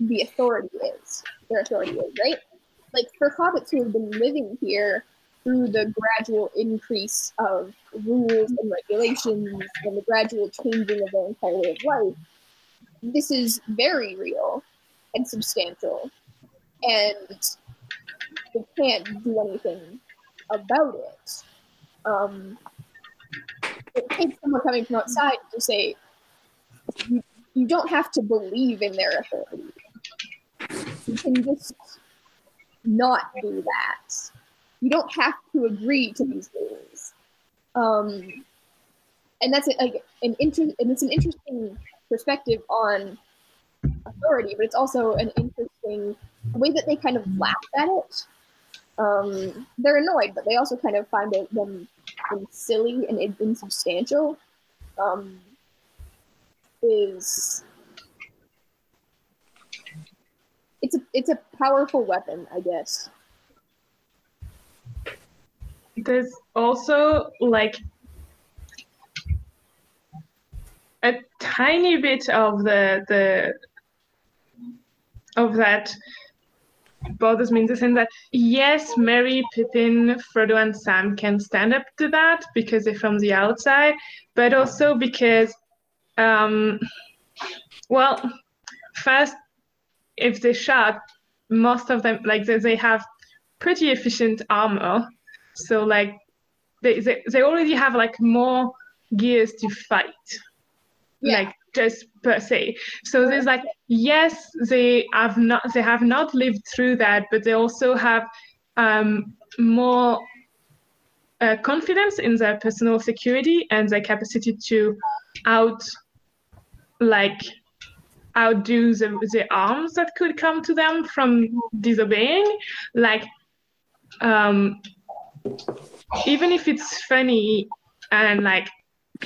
[SPEAKER 5] the authority is their authority is right? Like for hobbits who have been living here through the gradual increase of rules and regulations and the gradual changing of their entire way of life this is very real and substantial and they can't do anything about it. Um, it takes someone coming from outside to say, you, you don't have to believe in their authority. You can just not do that. You don't have to agree to these things. Um, and that's a, like an interest, and it's an interesting perspective on authority, but it's also an interesting way that they kind of laugh at it um, they're annoyed, but they also kind of find it them, them silly and insubstantial. Um, is it's a it's a powerful weapon, I guess.
[SPEAKER 8] there's also like a tiny bit of the the of that bothers me in the sense that yes, Merry, Pippin, Frodo, and Sam can stand up to that because they're from the outside, but also because, um, well, first, if they shot, most of them like they, they have pretty efficient armor, so like they, they they already have like more gears to fight,
[SPEAKER 5] Yeah.
[SPEAKER 8] like just per se. So there's like yes, they have not they have not lived through that, but they also have um, more uh, confidence in their personal security and their capacity to out like outdo the, the arms that could come to them from disobeying like um even if it's funny and like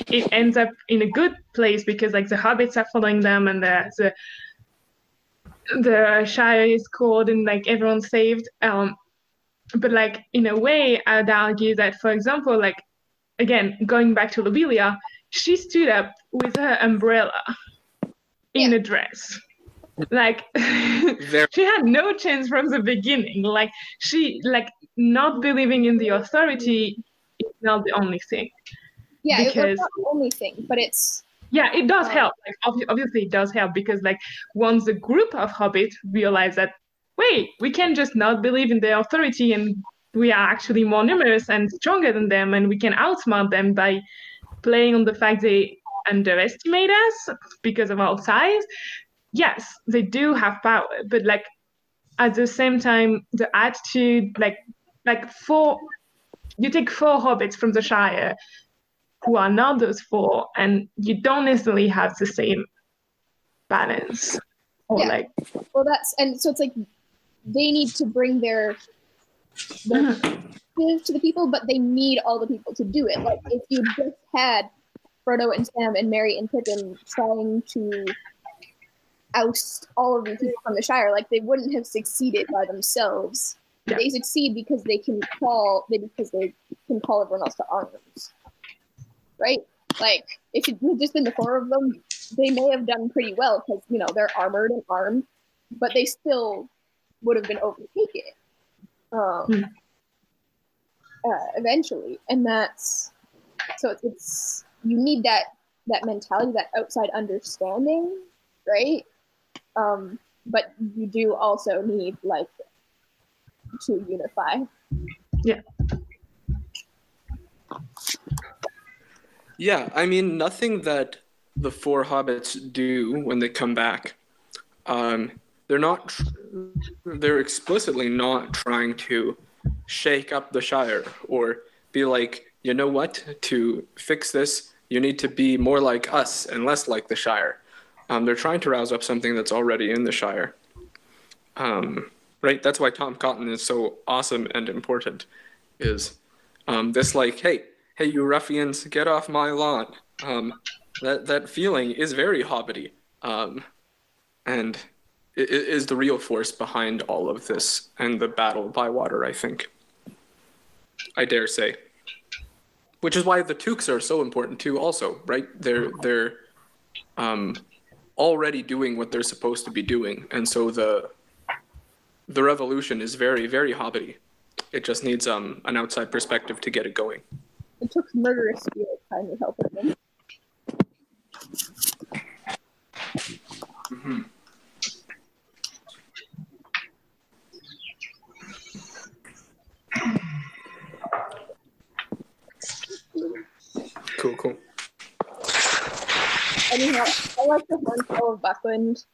[SPEAKER 8] it ends up in a good place because like the hobbits are following them and the the, the shire is called and like everyone's saved. Um but like in a way i'd argue that for example like again going back to lobelia she stood up with her umbrella in a dress. Like
[SPEAKER 2] There-
[SPEAKER 8] she had no chance from the beginning. Like she like not believing in the authority is not the only thing
[SPEAKER 5] Yeah, it,
[SPEAKER 8] Because-
[SPEAKER 5] it's not the only thing, but it's
[SPEAKER 8] yeah it does
[SPEAKER 5] Oh.
[SPEAKER 8] help like obvi- obviously it does help because like once the group of hobbits realize that wait we can just not believe in their authority and we are actually more numerous and stronger than them and we can outsmart them by playing on the fact they underestimate us because of our size yes they do have power but like at the same time the attitude like like four you take four hobbits from the shire who are not those four and you don't necessarily have the same balance or
[SPEAKER 5] Yeah.
[SPEAKER 8] like
[SPEAKER 5] well, that's and so it's like they need to bring their their mm-hmm. to the people, but they need all the people to do it. Like if you just had Frodo and Sam and Merry and Pippin trying to oust all of these people from the Shire, like they wouldn't have succeeded by themselves.
[SPEAKER 8] Yeah.
[SPEAKER 5] They succeed because they can call they because they can call everyone else to arms. Right? Like if it had just been the four of them, they may have done pretty well because you know they're armored and armed, but they still would have been overtaken. Um,
[SPEAKER 8] Hmm.
[SPEAKER 5] uh, eventually, and that's so it's, it's you need that that mentality, that outside understanding, right? Um, but you do also need like to unify.
[SPEAKER 2] Yeah, I mean, nothing that the four hobbits do when they come back, um, they're not, tr- they're explicitly not trying to shake up the Shire or be like, you know what, to fix this, you need to be more like us and less like the Shire. Um, they're trying to rouse up something that's already in the Shire. Um, right? That's why Tom Cotton is so awesome and important. Is um, this like, hey, hey, you ruffians, get off my lawn. Um, that that feeling is very hobbity, um, and i- i- is the real force behind all of this and the battle Bywater. I think. I dare say. Which is why the Tooks are so important too. Also, right? They're they're um, already doing what they're supposed to be doing, and so the the revolution is very very hobbity. It just needs um, an outside perspective to get it going.
[SPEAKER 5] It took murderous spirit kindly helping them.
[SPEAKER 2] Cool, cool.
[SPEAKER 5] Anyhow, I like the Horn-call of Buckland.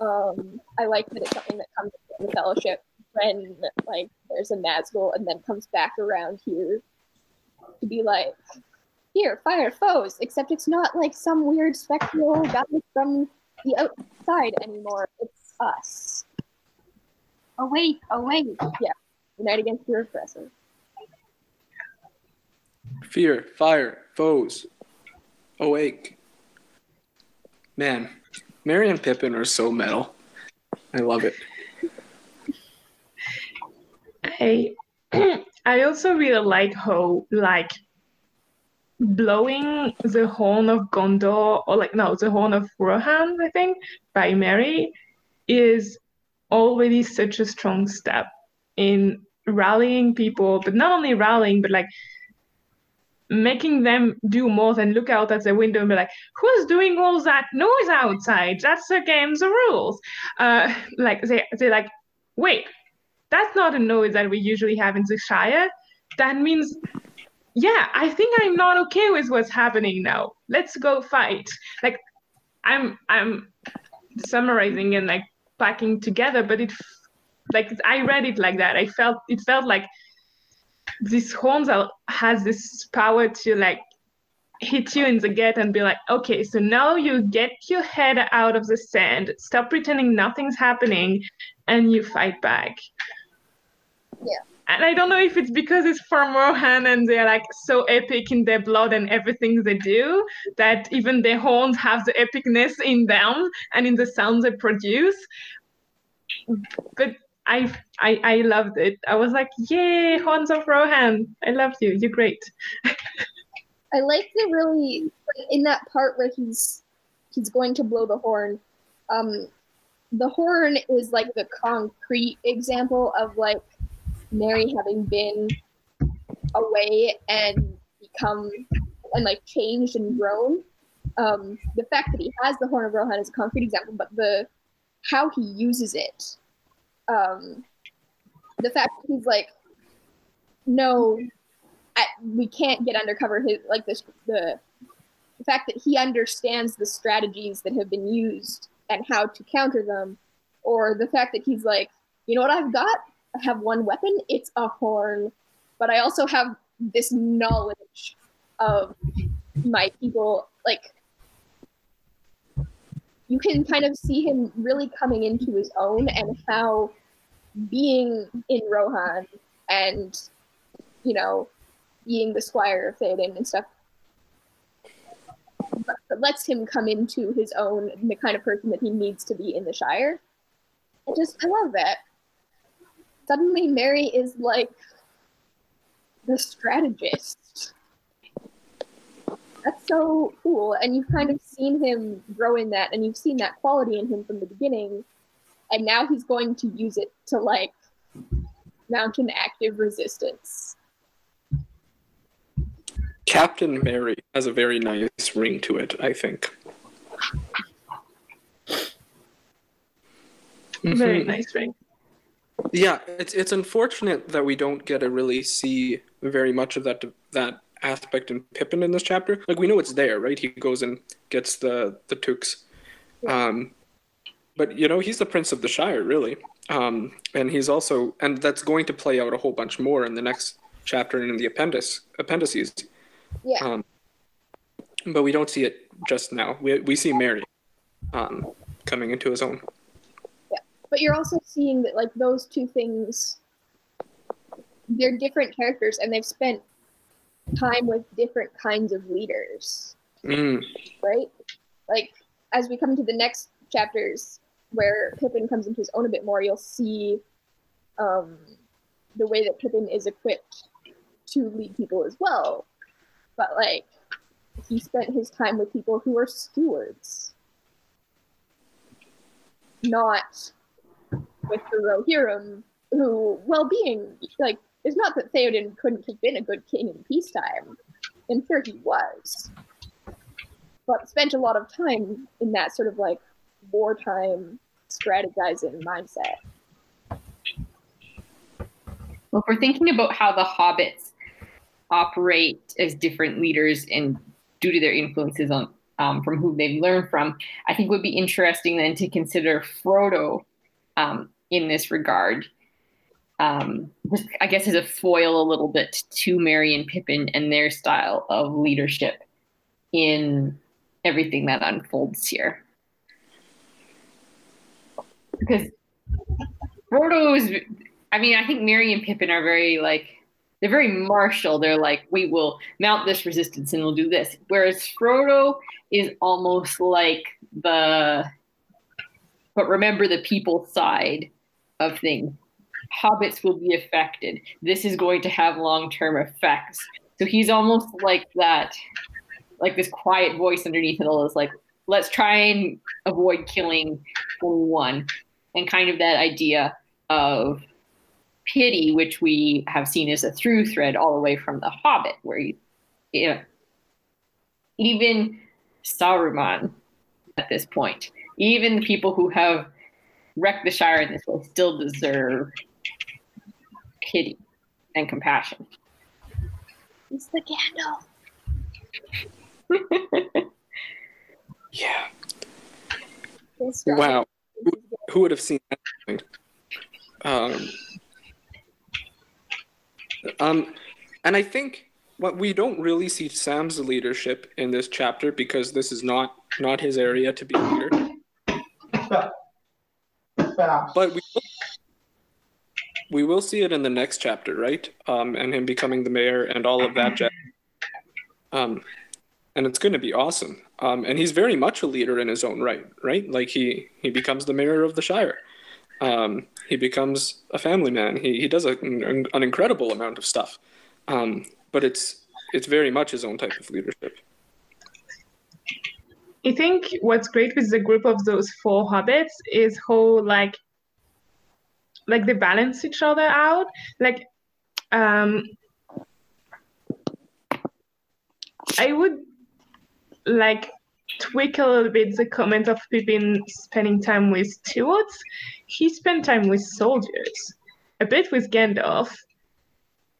[SPEAKER 5] Um, I like that it's something that comes from the Fellowship when like there's a Nazgul and then comes back around here to be like, here, fire foes. Except it's not like some weird spectral guy from the outside anymore. It's us.
[SPEAKER 3] Awake, awake. Yeah.
[SPEAKER 5] Unite against your oppressor.
[SPEAKER 2] Fear, fire, foes, awake. Man, Merry and Pippin are so metal. I love it.
[SPEAKER 8] I I also really like how like blowing the horn of Gondor or like no the horn of Rohan I think by Merry is already such a strong step in rallying people, but not only rallying, but like making them do more than look out at the window and be like, "Who's doing all that noise outside? That's against the rules." Uh, like they they like, wait, that's not a noise that we usually have in the Shire. That means, yeah, I think I'm not okay with what's happening now. Let's go fight. Like, I'm I'm summarizing and like packing together, but it like I read it like that. I felt it felt like this horns has this power to like hit you in the gut and be like, okay, so now you get your head out of the sand, stop pretending nothing's happening, and you fight back.
[SPEAKER 5] Yeah.
[SPEAKER 8] And I don't know if it's because it's from Rohan and they're like so epic in their blood and everything they do that even their horns have the epicness in them and in the sounds they produce. But I I I loved it. I was like, yay, horns of Rohan. I love you. You're great.
[SPEAKER 5] I like the really in that part where he's he's going to blow the horn. Um, the horn is like the concrete example of like Merry having been away and become and like changed and grown. Um, the fact that he has the horn of Rohan is a concrete example, but the how he uses it um, the fact that he's like, no, I, we can't get undercover. His like this the the fact that he understands the strategies that have been used and how to counter them, or the fact that he's like, you know what I've got? I have one weapon. It's a horn, but I also have this knowledge of my people. Like you can kind of see him really coming into his own and how being in Rohan and you know being the squire of Theoden and stuff lets him come into his own the kind of person that he needs to be in the Shire. I just I love that. Suddenly Merry is like the strategist that's so cool. And you've kind of seen him grow in that, and you've seen that quality in him from the beginning. And now he's going to use it to like mount an active resistance.
[SPEAKER 2] Captain Merry has a very nice ring to it, I think.
[SPEAKER 8] Very
[SPEAKER 2] Mhm.
[SPEAKER 8] nice ring.
[SPEAKER 2] Yeah, it's it's unfortunate that we don't get to really see very much of that that aspect in Pippin in this chapter. Like we know it's there, right? He goes and gets the the Tooks. Um, but you know, he's the prince of the Shire, really. Um, and he's also and that's going to play out a whole bunch more in the next chapter and in the appendix appendices.
[SPEAKER 5] Yeah.
[SPEAKER 2] Um, but we don't see it just now. We we see Merry um, coming into his own.
[SPEAKER 5] But you're also seeing that like those two things they're different characters and they've spent time with different kinds of leaders.
[SPEAKER 2] Mm,
[SPEAKER 5] right? Like as we come to the next chapters where pippin comes into his own a bit more you'll see um, the way that pippin is equipped to lead people as well. But like he spent his time with people who are stewards. Not with the Rohirrim, who, well, being like, it's not that Theoden couldn't have been a good king in peacetime. I'm sure he was, but spent a lot of time in that sort of like wartime strategizing mindset.
[SPEAKER 7] Well, if we're thinking about how the hobbits operate as different leaders and due to their influences on um, from who they've learned from, I think would be interesting then to consider Frodo um, in this regard. Um, I guess as a foil a little bit to Merry and Pippin and their style of leadership in everything that unfolds here. Because Frodo is I mean, I think Merry and Pippin are very like they're very martial. They're like, we will mount this resistance and we'll do this. Whereas Frodo is almost like the but remember the people side of things. hobbits will be affected. This is going to have long term effects. So he's almost like that, like this quiet voice underneath it all is like, let's try and avoid killing one. And kind of that idea of pity, which we have seen as a through thread all the way from The Hobbit, where you, you know, even Saruman at this point, even the people who have wrecked the Shire in this way still deserve pity and compassion.
[SPEAKER 5] It's the candle.
[SPEAKER 2] Yeah. Wow. Who, who would have seen that? Um, um, and I think what we don't really see Sam's leadership in this chapter because this is not not his area to be a But we will, we will see it in the next chapter, right? Um, and him becoming the mayor and all of that. Um, and it's going to be awesome. Um, and he's very much a leader in his own right, right? Like he he becomes the mayor of the Shire. Um, he becomes a family man. He he does a, an, an incredible amount of stuff. Um, but it's it's very much his own type of leadership.
[SPEAKER 8] I think what's great with the group of those four hobbits is how like like they balance each other out. Like um I would like tweak a little bit the comment of Pippin spending time with stewards. He spent time with soldiers, a bit with Gandalf.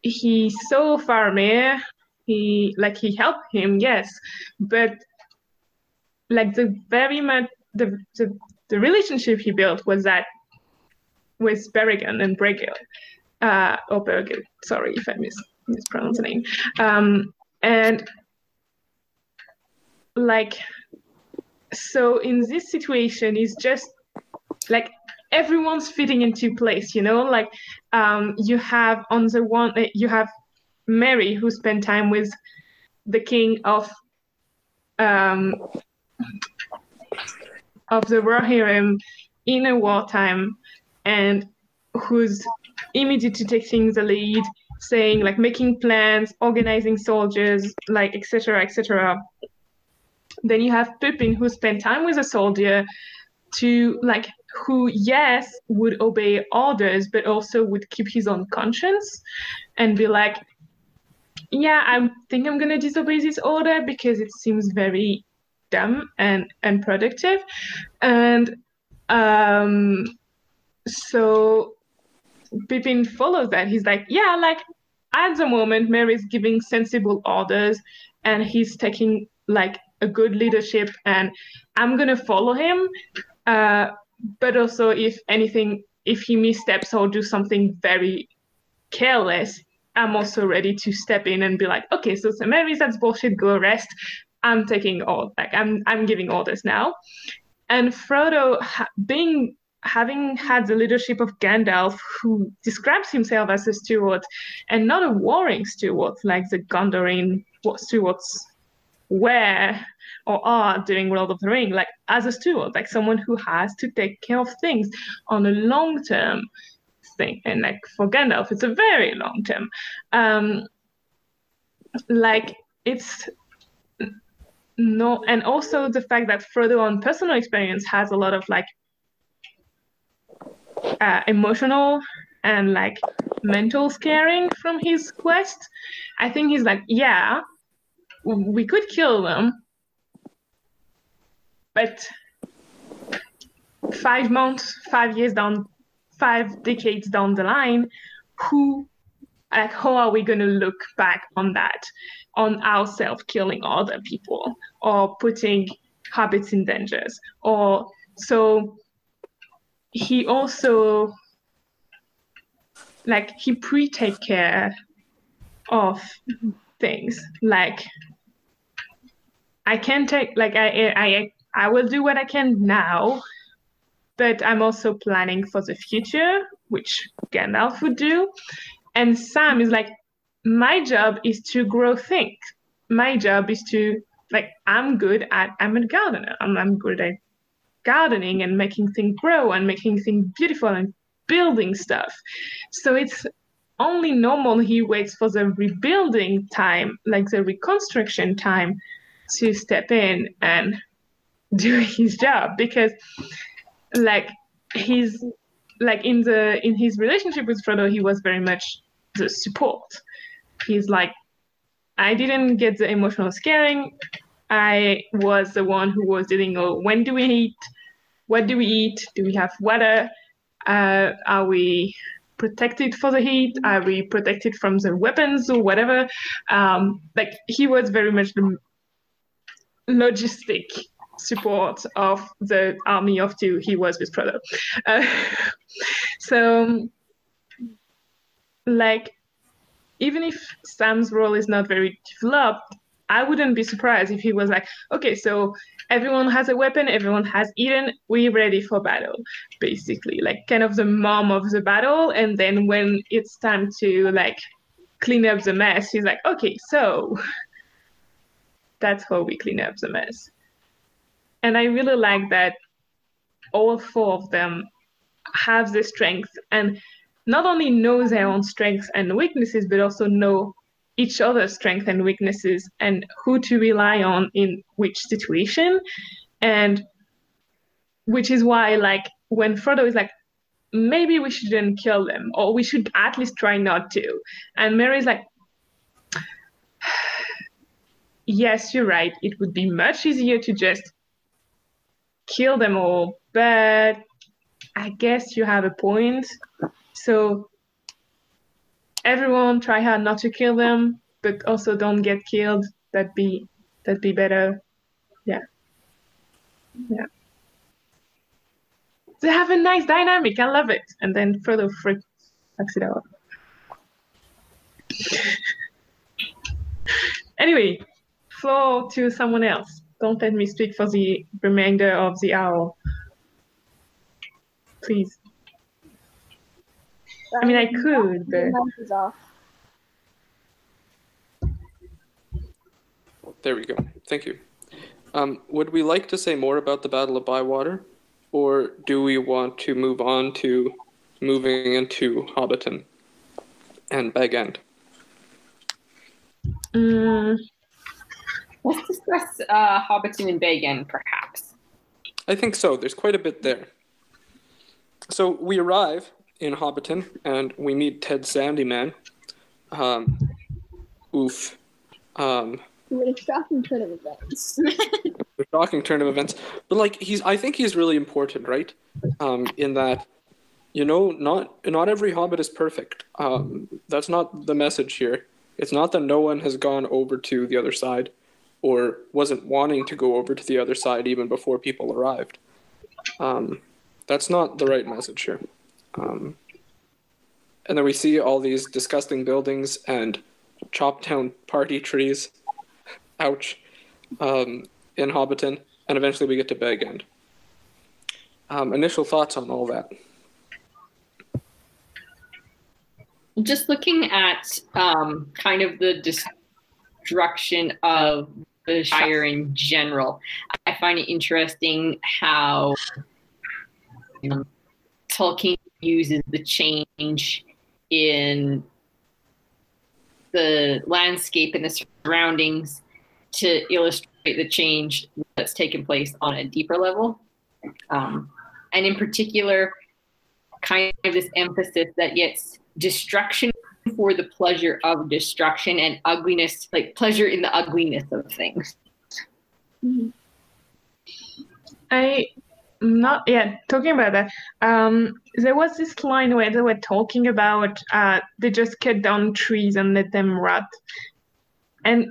[SPEAKER 8] He saw Faramir. He like he helped him, yes, but like the very much the the, the relationship he built was that with Berrigan and Bregil, uh, or Bergil. Sorry if I mis mispronounce the name. Um, and like so in this situation it's just like everyone's fitting into place you know like um you have on the one uh, you have Merry who spent time with the king of um of the Rohirrim in a wartime and who's immediate to take things the lead saying like making plans organizing soldiers like etc etc then you have Pippin who spent time with a soldier to like who yes would obey orders but also would keep his own conscience and be like yeah i think i'm going to disobey this order because it seems very dumb and unproductive and um so Pippin follows that. He's like yeah like at the moment Merry's giving sensible orders and he's taking like a good leadership and i'm going to follow him. Uh, but also if anything if he missteps or do something very careless i'm also ready to step in and be like okay so Samaris, that's bullshit go rest i'm taking all like i'm i'm giving orders now and frodo being having had the leadership of Gandalf, who describes himself as a steward and not a warring steward like the Gondorian stewards were or are doing Lord of the Ring, like as a steward, like someone who has to take care of things on a long term thing. And like for Gandalf, it's a very long term. Um, like it's no, and also the fact that Frodo on personal experience has a lot of like uh, emotional and like mental scaring from his quest. I think he's like, yeah, we could kill them, but five months, five years down, five decades down the line, who, like, how are we going to look back on that, on ourselves killing other people or putting hobbits in dangers? Or so he also, like, he pre take care of things like I can take like I I I will do what I can now, but I'm also planning for the future, which Gandalf would do. And Sam is like, my job is to grow things. My job is to like I'm good at I'm a gardener. I'm I'm good at gardening and making things grow and making things beautiful and building stuff. So it's only normal he waits for the rebuilding time, like the reconstruction time, to step in and do his job because like he's like in the in his relationship with Frodo he was very much the support. He's like I didn't get the emotional scaring. I was the one who was dealing with when do we eat? What do we eat? Do we have water? Uh, are we protected for the heat? Are we protected from the weapons or whatever? Um, like he was very much the logistic support of the army of two he was with Frodo. Uh, so, like, even if Sam's role is not very developed, I wouldn't be surprised if he was like, okay, so everyone has a weapon, everyone has eaten, we're ready for battle, basically, like kind of the mom of the battle. And then when it's time to like clean up the mess, he's like, okay, so that's how we clean up the mess. And I really like that all four of them have the strength and not only know their own strengths and weaknesses, but also know each other's strengths and weaknesses and who to rely on in which situation. And which is why, like, when Frodo is like, maybe we shouldn't kill them, or we should at least try not to. And Merry's like, yes, you're right. It would be much easier to just kill them all, but I guess you have a point. So everyone try hard not to kill them, but also don't get killed. That'd be that'd be better. Yeah. Yeah. They have a nice dynamic. I love it. And then Frodo freak fucks it out. anyway, floor to someone else. Don't let me speak for the remainder of the hour. Please. I mean, I could, but.
[SPEAKER 2] There we go. Thank you. Um, would we like to say more about the Battle of Bywater, or do we want to move on to moving into Hobbiton and Bag End?
[SPEAKER 8] Mm,
[SPEAKER 7] Let's discuss uh, Hobbiton and Bag End, perhaps.
[SPEAKER 2] I think so. There's quite a bit there. So we arrive in Hobbiton and we meet Ted Sandyman. Um, oof. Um,
[SPEAKER 5] What a shocking turn of events.
[SPEAKER 2] a shocking turn of events. But like he's, I think he's really important, right? Um, in that, you know, not not every Hobbit is perfect. Um, that's not the message here. It's not that no one has gone over to the other side, or wasn't wanting to go over to the other side even before people arrived. Um, that's not the right message here. Um, and then we see all these disgusting buildings and chopped down party trees. Ouch. Um, in Hobbiton, and eventually we get to Bag End. Um, initial thoughts on all that.
[SPEAKER 7] Just looking at um, kind of the destruction of the Shire in general, I find it interesting how um, Tolkien uses the change in the landscape and the surroundings to illustrate the change that's taken place on a deeper level. Um, and in particular, kind of this emphasis that yes, destruction for the pleasure of destruction and ugliness, like pleasure in the ugliness of things.
[SPEAKER 8] I not yeah talking about that um there was this line where they were talking about uh they just cut down trees and let them rot. And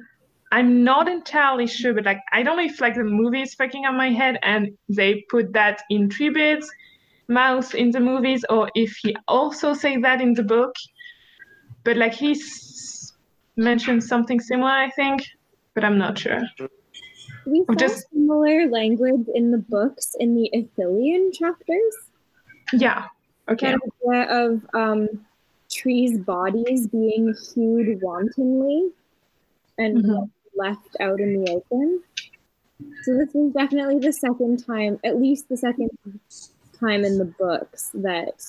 [SPEAKER 8] i'm not entirely sure but like i don't know if like the movie is fucking on my head and they put that in Treebeard's mouth in the movies or if he also say that in the book. But like he mentioned something similar i think but i'm not sure
[SPEAKER 5] We saw
[SPEAKER 8] just-
[SPEAKER 5] similar language in the books in the Ithilien chapters.
[SPEAKER 8] yeah okay
[SPEAKER 5] of, where of um, trees' bodies being hewed wantonly and
[SPEAKER 8] Mhm.
[SPEAKER 5] left out in the open. So this is definitely the second time, at least the second time in the books that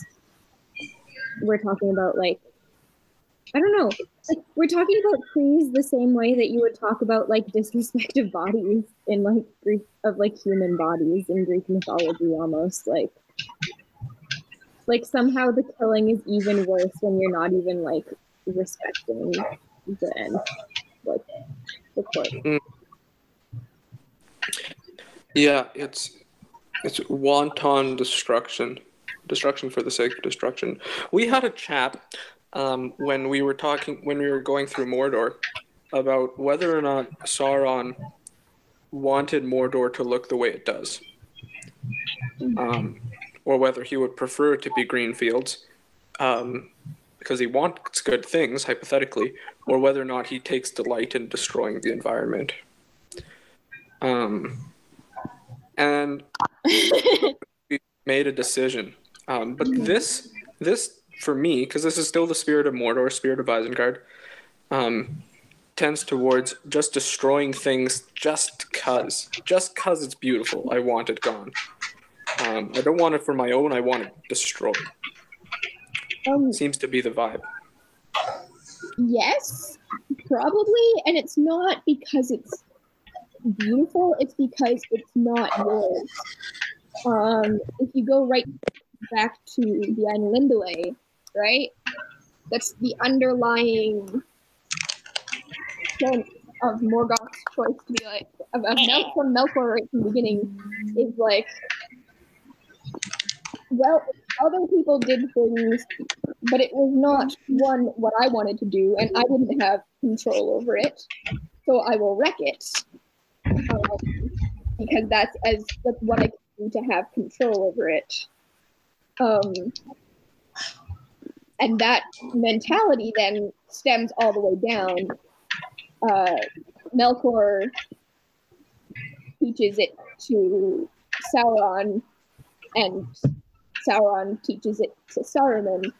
[SPEAKER 5] we're talking about like I don't know. Like we're talking about trees the same way that you would talk about like disrespect of bodies in like Greek of like human bodies in Greek mythology almost like like somehow the killing is even worse when you're not even like respecting the end like the court. Mm.
[SPEAKER 2] Yeah, it's it's wanton destruction, destruction for the sake of destruction. We had a chat um, when we were talking when we were going through Mordor about whether or not Sauron wanted Mordor to look the way it does, um, or whether he would prefer it to be green fields, um, because he wants good things hypothetically, or whether or not he takes delight in destroying the environment. Um, and we made a decision. Um, but this, this for me, because this is still the spirit of Mordor, spirit of Isengard, um, tends towards just destroying things just cause, just cause it's beautiful. I want it gone. Um, I don't want it for my own. I want it destroyed.
[SPEAKER 5] Um,
[SPEAKER 2] Seems to be the vibe.
[SPEAKER 5] Yes, probably. And it's not because it's beautiful, it's because it's not yours. Um, if you go right back to the Ainulindalë, right? That's the underlying sense of Morgoth's choice to be like, of, of Mel- from Melkor right from the beginning, is like, well, other people did things, but it was not one what I wanted to do, and I didn't have control over it. So I will wreck it um, because that's as that's what I can do to have control over it. Um, and that mentality then stems all the way down. Uh, Melkor teaches it to Sauron, and Sauron teaches it to Saruman.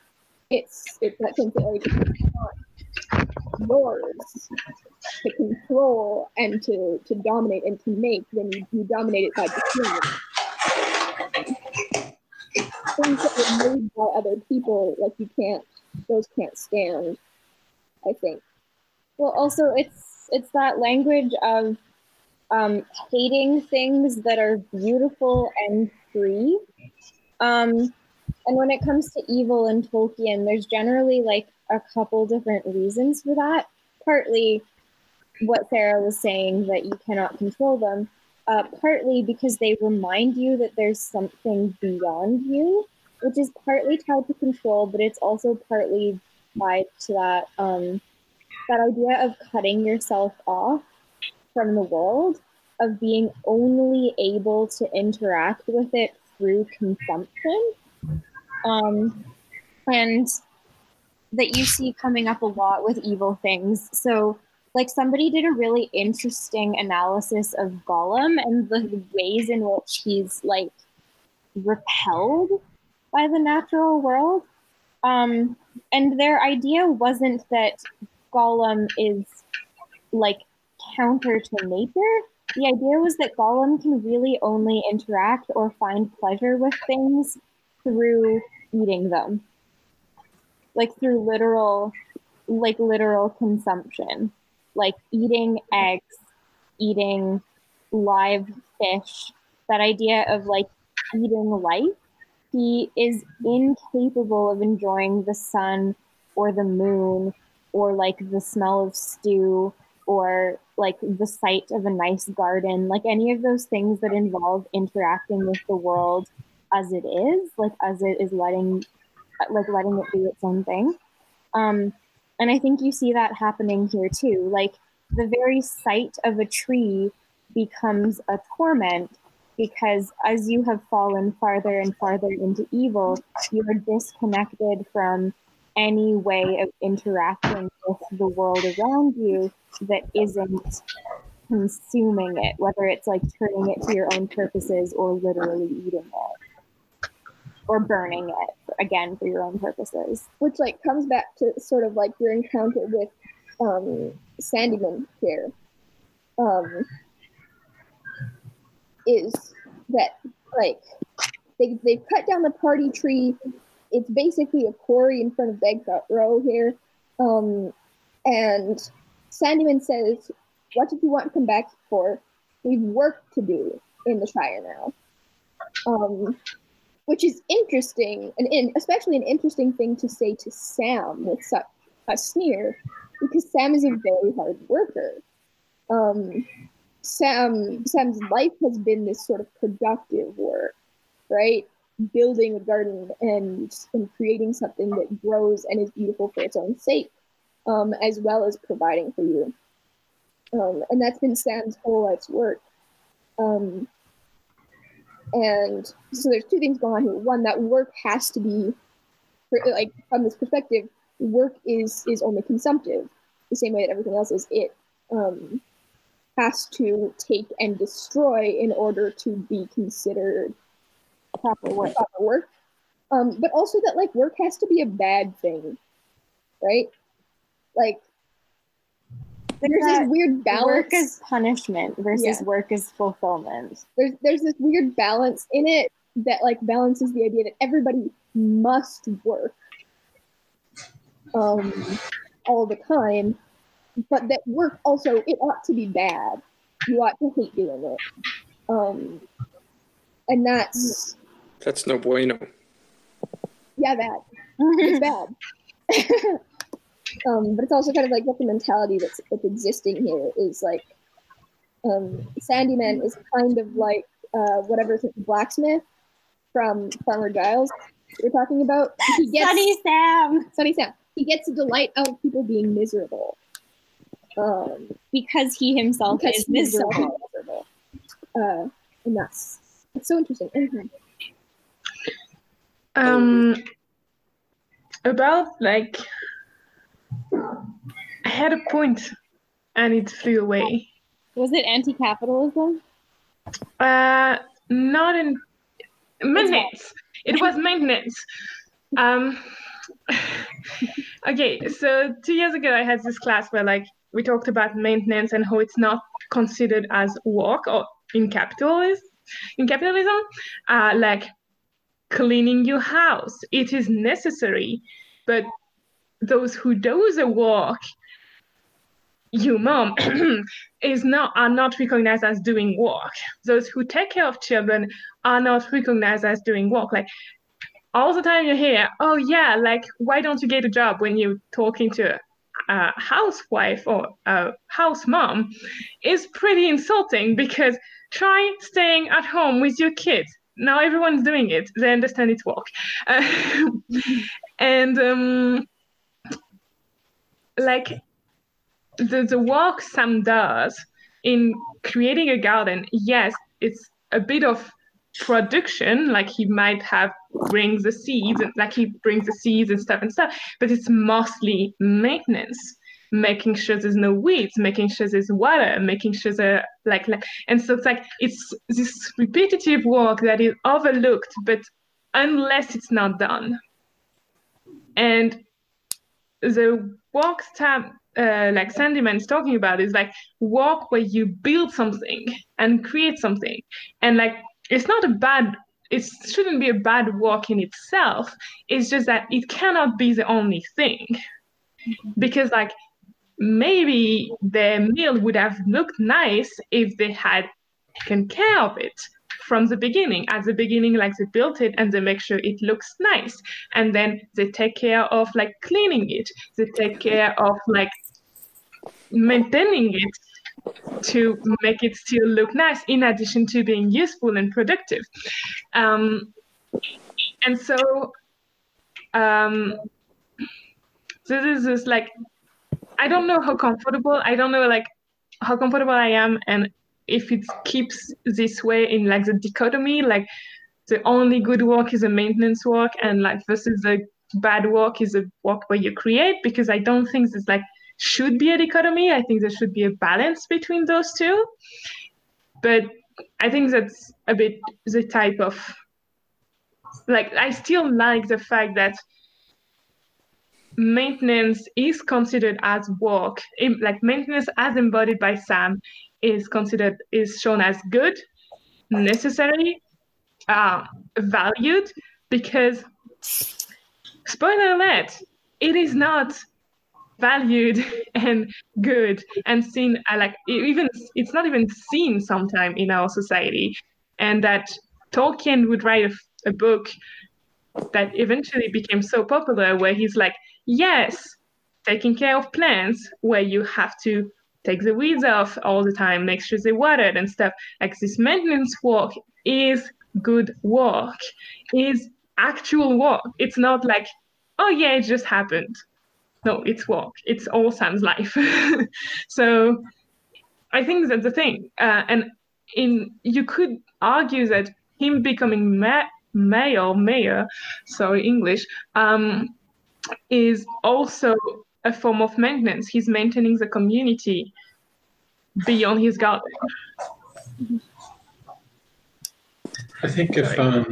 [SPEAKER 5] It's it's that sense that like, it's yours to control and to, to dominate and to make, then you, you dominate it by it. Things that were made by other people, like you can't, those can't stand. I think.
[SPEAKER 3] Well, also it's it's that language of um, hating things that are beautiful and free. Um, and when it comes to evil in Tolkien, there's generally like a couple different reasons for that. Partly what Sarah was saying that you cannot control them. Uh, partly because they remind you that there's something beyond you, which is partly tied to control, but it's also partly tied to that um, that idea of cutting yourself off from the world, of being only able to interact with it through consumption, um, and that you see coming up a lot with evil things. So, like, somebody did a really interesting analysis of Gollum and the ways in which he's like repelled by the natural world. Um, and their idea wasn't that Gollum is like counter to nature. The idea was that Gollum can really only interact or find pleasure with things through eating them. Like through literal like literal consumption. Like eating eggs, eating live fish. That idea of like eating life. He is incapable of enjoying the sun or the moon or like the smell of stew or like the sight of a nice garden, like any of those things that involve interacting with the world as it is, like as it is letting, like letting it do its own thing. Um, and I think you see that happening here too. Like the very sight of a tree becomes a torment because as you have fallen farther and farther into evil, you are disconnected from any way of interacting with the world around you that isn't consuming it, whether it's like turning it to your own purposes or literally eating it or burning it again for your own purposes.
[SPEAKER 5] which like comes back to sort of like your encounter with um Sandyman here. Um is that like they they've cut down the party tree it's basically a quarry in front of Bagshot Row here. Um, and Sandyman says, What did you want to come back for? We've work to do in the Shire now. Um, which is interesting, and, and especially an interesting thing to say to Sam with such a sneer, because Sam is a very hard worker. Um, Sam Sam's life has been this sort of productive work, right? Building a garden and and creating something that grows and is beautiful for its own sake, um, as well as providing for you. Um, and that's been Sam's whole life's work. Um, and so there's two things going on here. One, that work has to be, like from this perspective, work is is only consumptive, the same way that everything else is. It um, has to take and destroy in order to be considered
[SPEAKER 3] proper work.
[SPEAKER 5] Proper work. Um, but also that like work has to be a bad thing, right? Like there's this weird balance.
[SPEAKER 3] Work is punishment versus
[SPEAKER 5] Yeah.
[SPEAKER 3] work is fulfillment.
[SPEAKER 5] there's there's this weird balance in it that like balances the idea that everybody must work um all the time but that work also it ought to be bad you ought to hate doing it um and that's
[SPEAKER 2] That's no bueno.
[SPEAKER 5] yeah that it's bad um but it's also kind of like what the mentality that's that's existing here is like um sandyman is kind of like uh whatever blacksmith from farmer giles we're talking about he gets
[SPEAKER 3] Sunny Sam,
[SPEAKER 5] Sunny Sam. He gets a delight out of people being miserable. Um,
[SPEAKER 3] because he himself
[SPEAKER 5] because
[SPEAKER 3] is
[SPEAKER 5] he's
[SPEAKER 3] miserable.
[SPEAKER 5] very miserable. Uh, and that's it's so interesting. Mhm.
[SPEAKER 8] Um, about like, I had a point, and it flew away.
[SPEAKER 3] Was it anti-capitalism?
[SPEAKER 8] Uh, not in maintenance. It was maintenance. Um, okay, so two years ago I had this class where like we talked about maintenance and how it's not considered as work or in capitalism. In capitalism, uh, like cleaning your house, it is necessary, but those who do the work, you mom, is not are not recognized as doing work. Those who take care of children are not recognized as doing work. Like all the time you hear, oh yeah, like why don't you get a job when you're talking to a housewife or a house mom is pretty insulting because try staying at home with your kids. Now everyone's doing it. They understand it's work. And um, like the, the work Sam does in creating a garden, yes, it's a bit of production, like he might have brings the seeds, and like he brings the seeds and stuff and stuff, but it's mostly maintenance, making sure there's no weeds, making sure there's water, making sure there like, like and so it's like it's this repetitive work that is overlooked, but unless it's not done. And the work tab uh, like Sandyman's talking about is like walk where you build something and create something. And like it's not a bad it shouldn't be a bad walk in itself. It's just that it cannot be the only thing. Because like maybe their meal would have looked nice if they had taken care of it from the beginning. At the beginning, like they built it and they make sure it looks nice. And then they take care of like cleaning it. They take care of like maintaining it to make it still look nice in addition to being useful and productive um, and so um, this is just like i don't know how comfortable i don't know like how comfortable i am and if it keeps this way in like the dichotomy like the only good work is a maintenance work and like versus the bad work is a work where you create because i don't think there's like should be a dichotomy. I think there should be a balance between those two. But I think that's a bit the type of like I still like the fact that maintenance is considered as work. Like maintenance as embodied by Sam is considered is shown as good, necessary, uh, valued because spoiler alert, it is not valued and good and seen uh, like even it's not even seen sometime in our society. And that tolkien would write a, a book that eventually became so popular where he's like yes taking care of plants where you have to take the weeds off all the time make sure they're watered and stuff like this maintenance work is good work is actual work it's not like oh yeah it just happened no, it's work. It's all Sam's life. so I think that's the thing. Uh, and in you could argue that him becoming ma- mayor, mayor, sorry, English, um, is also a form of maintenance. He's maintaining the community beyond his garden.
[SPEAKER 4] I think if um,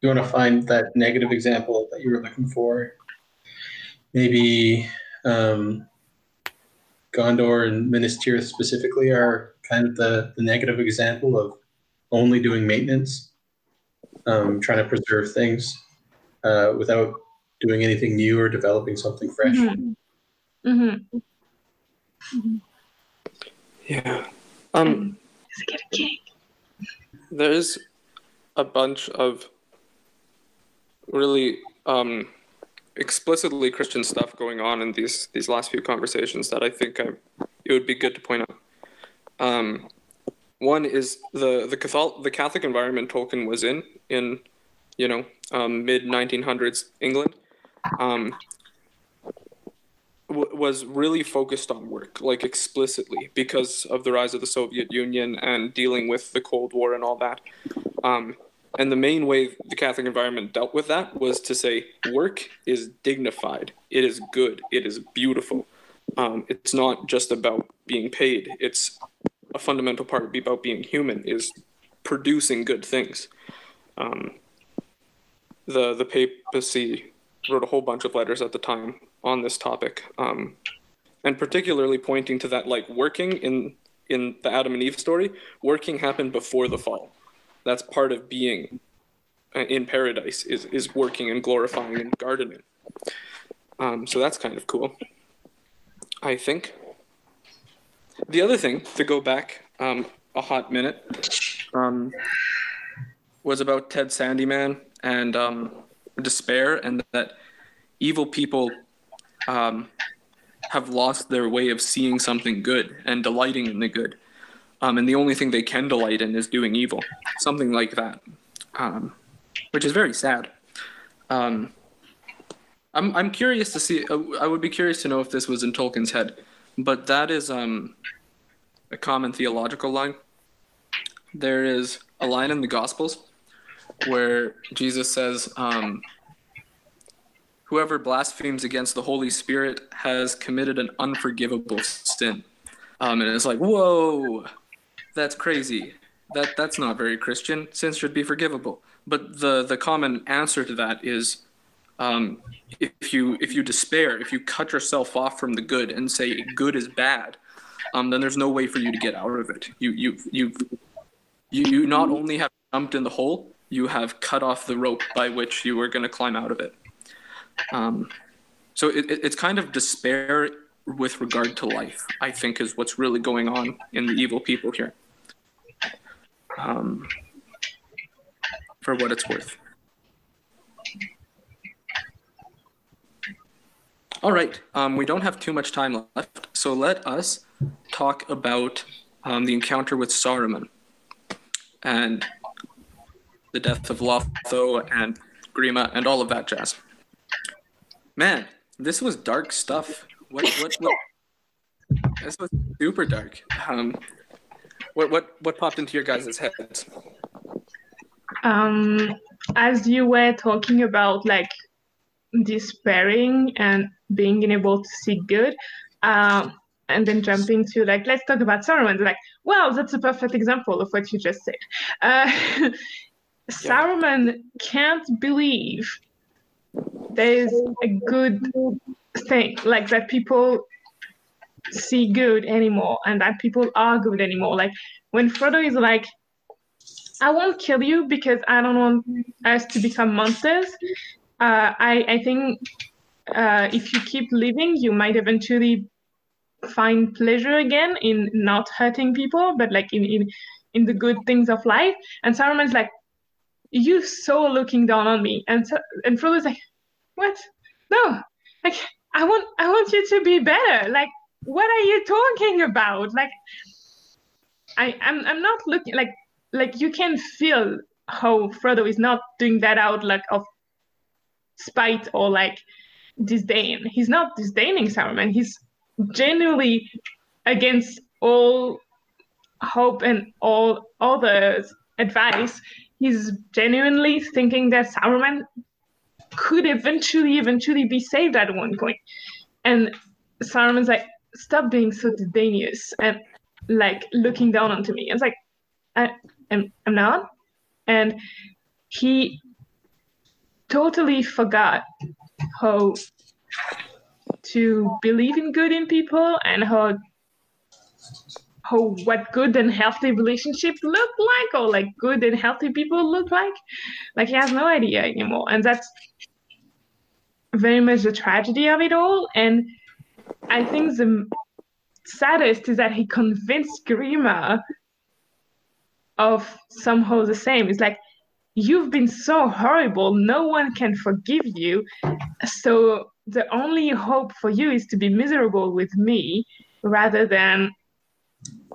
[SPEAKER 4] you want to find that negative example that you were looking for, maybe um, Gondor and Minas Tirith specifically are kind of the, the negative example of only doing maintenance, um, trying to preserve things uh, without doing anything new or developing something fresh.
[SPEAKER 8] Mm-hmm. Mm-hmm.
[SPEAKER 2] Yeah. Um, there's a bunch of really um, explicitly Christian stuff going on in these these last few conversations that I think I, it would be good to point out. Um, one is the the Catholic the Catholic environment Tolkien was in in you know um, mid 1900s England um, w- was really focused on work like explicitly because of the rise of the Soviet Union and dealing with the Cold War and all that. Um, and the main way the Catholic environment dealt with that was to say work is dignified, it is good, it is beautiful. Um, it's not just about being paid. It's a fundamental part about being human is producing good things. Um, the the papacy wrote a whole bunch of letters at the time on this topic, um, and particularly pointing to that like working in in the Adam and Eve story, working happened before the fall that's part of being uh, in paradise is is working and glorifying and gardening. Um, so that's kind of cool. I think. The other thing to go back um, a hot minute um, was about Ted Sandyman and um, despair, and that evil people um, have lost their way of seeing something good and delighting in the good um, and the only thing they can delight in is doing evil, something like that, um, which is very sad. Um, I'm I'm curious to see. Uh, I would be curious to know if this was in Tolkien's head, but that is um, a common theological line. There is a line in the Gospels where Jesus says, um, "Whoever blasphemes against the Holy Spirit has committed an unforgivable sin." Um, and it's like, whoa, that's crazy. That that's not very Christian. Sins should be forgivable. But the the common answer to that is, um, if you if you despair, if you cut yourself off from the good and say good is bad, um, then there's no way for you to get out of it. You you you you you not only have jumped in the hole, you have cut off the rope by which you were going to climb out of it. Um, so it, it, it's kind of despair with regard to life. I think is what's really going on in the evil people here um, for what it's worth. All right, um, we don't have too much time left, so let us talk about um, the encounter with Saruman and the death of Lotho and Grima and all of that jazz. Man, this was dark stuff. What what what? This was super dark. Um, what what what popped into your guys' heads?
[SPEAKER 8] Um, as you were talking about like despairing and being unable to see good, um, and then jumping to like let's talk about Saruman. Like, well, that's a perfect example of what you just said. Uh, Saruman can't believe there's a good thing like that people see good anymore and that people are good anymore. Like when Frodo is like, I won't kill you because I don't want us to become monsters. uh, I I think uh, if you keep living, you might eventually find pleasure again in not hurting people, but like in in in the good things of life. And Saruman's like, you so looking down on me, and so, and Frodo's like, what? No, like I want I want you to be better. Like what are you talking about? Like I I'm I'm not looking like like you can feel how Frodo is not doing that out like of spite or like disdain. He's not disdaining Saruman. He's genuinely against all hope and all others' advice. He's genuinely thinking that Saruman could eventually, eventually be saved at one point. And Saruman's like, stop being so disdainous and like looking down onto me. It's like, I am I'm not. And he totally forgot how to believe in good in people and how how what good and healthy relationship look like or like good and healthy people look like. Like he has no idea anymore. And that's very much the tragedy of it all. And i think the saddest is that he convinced grima of somehow the same. It's like you've been so horrible. No one can forgive you. So the only hope for you is to be miserable with me rather than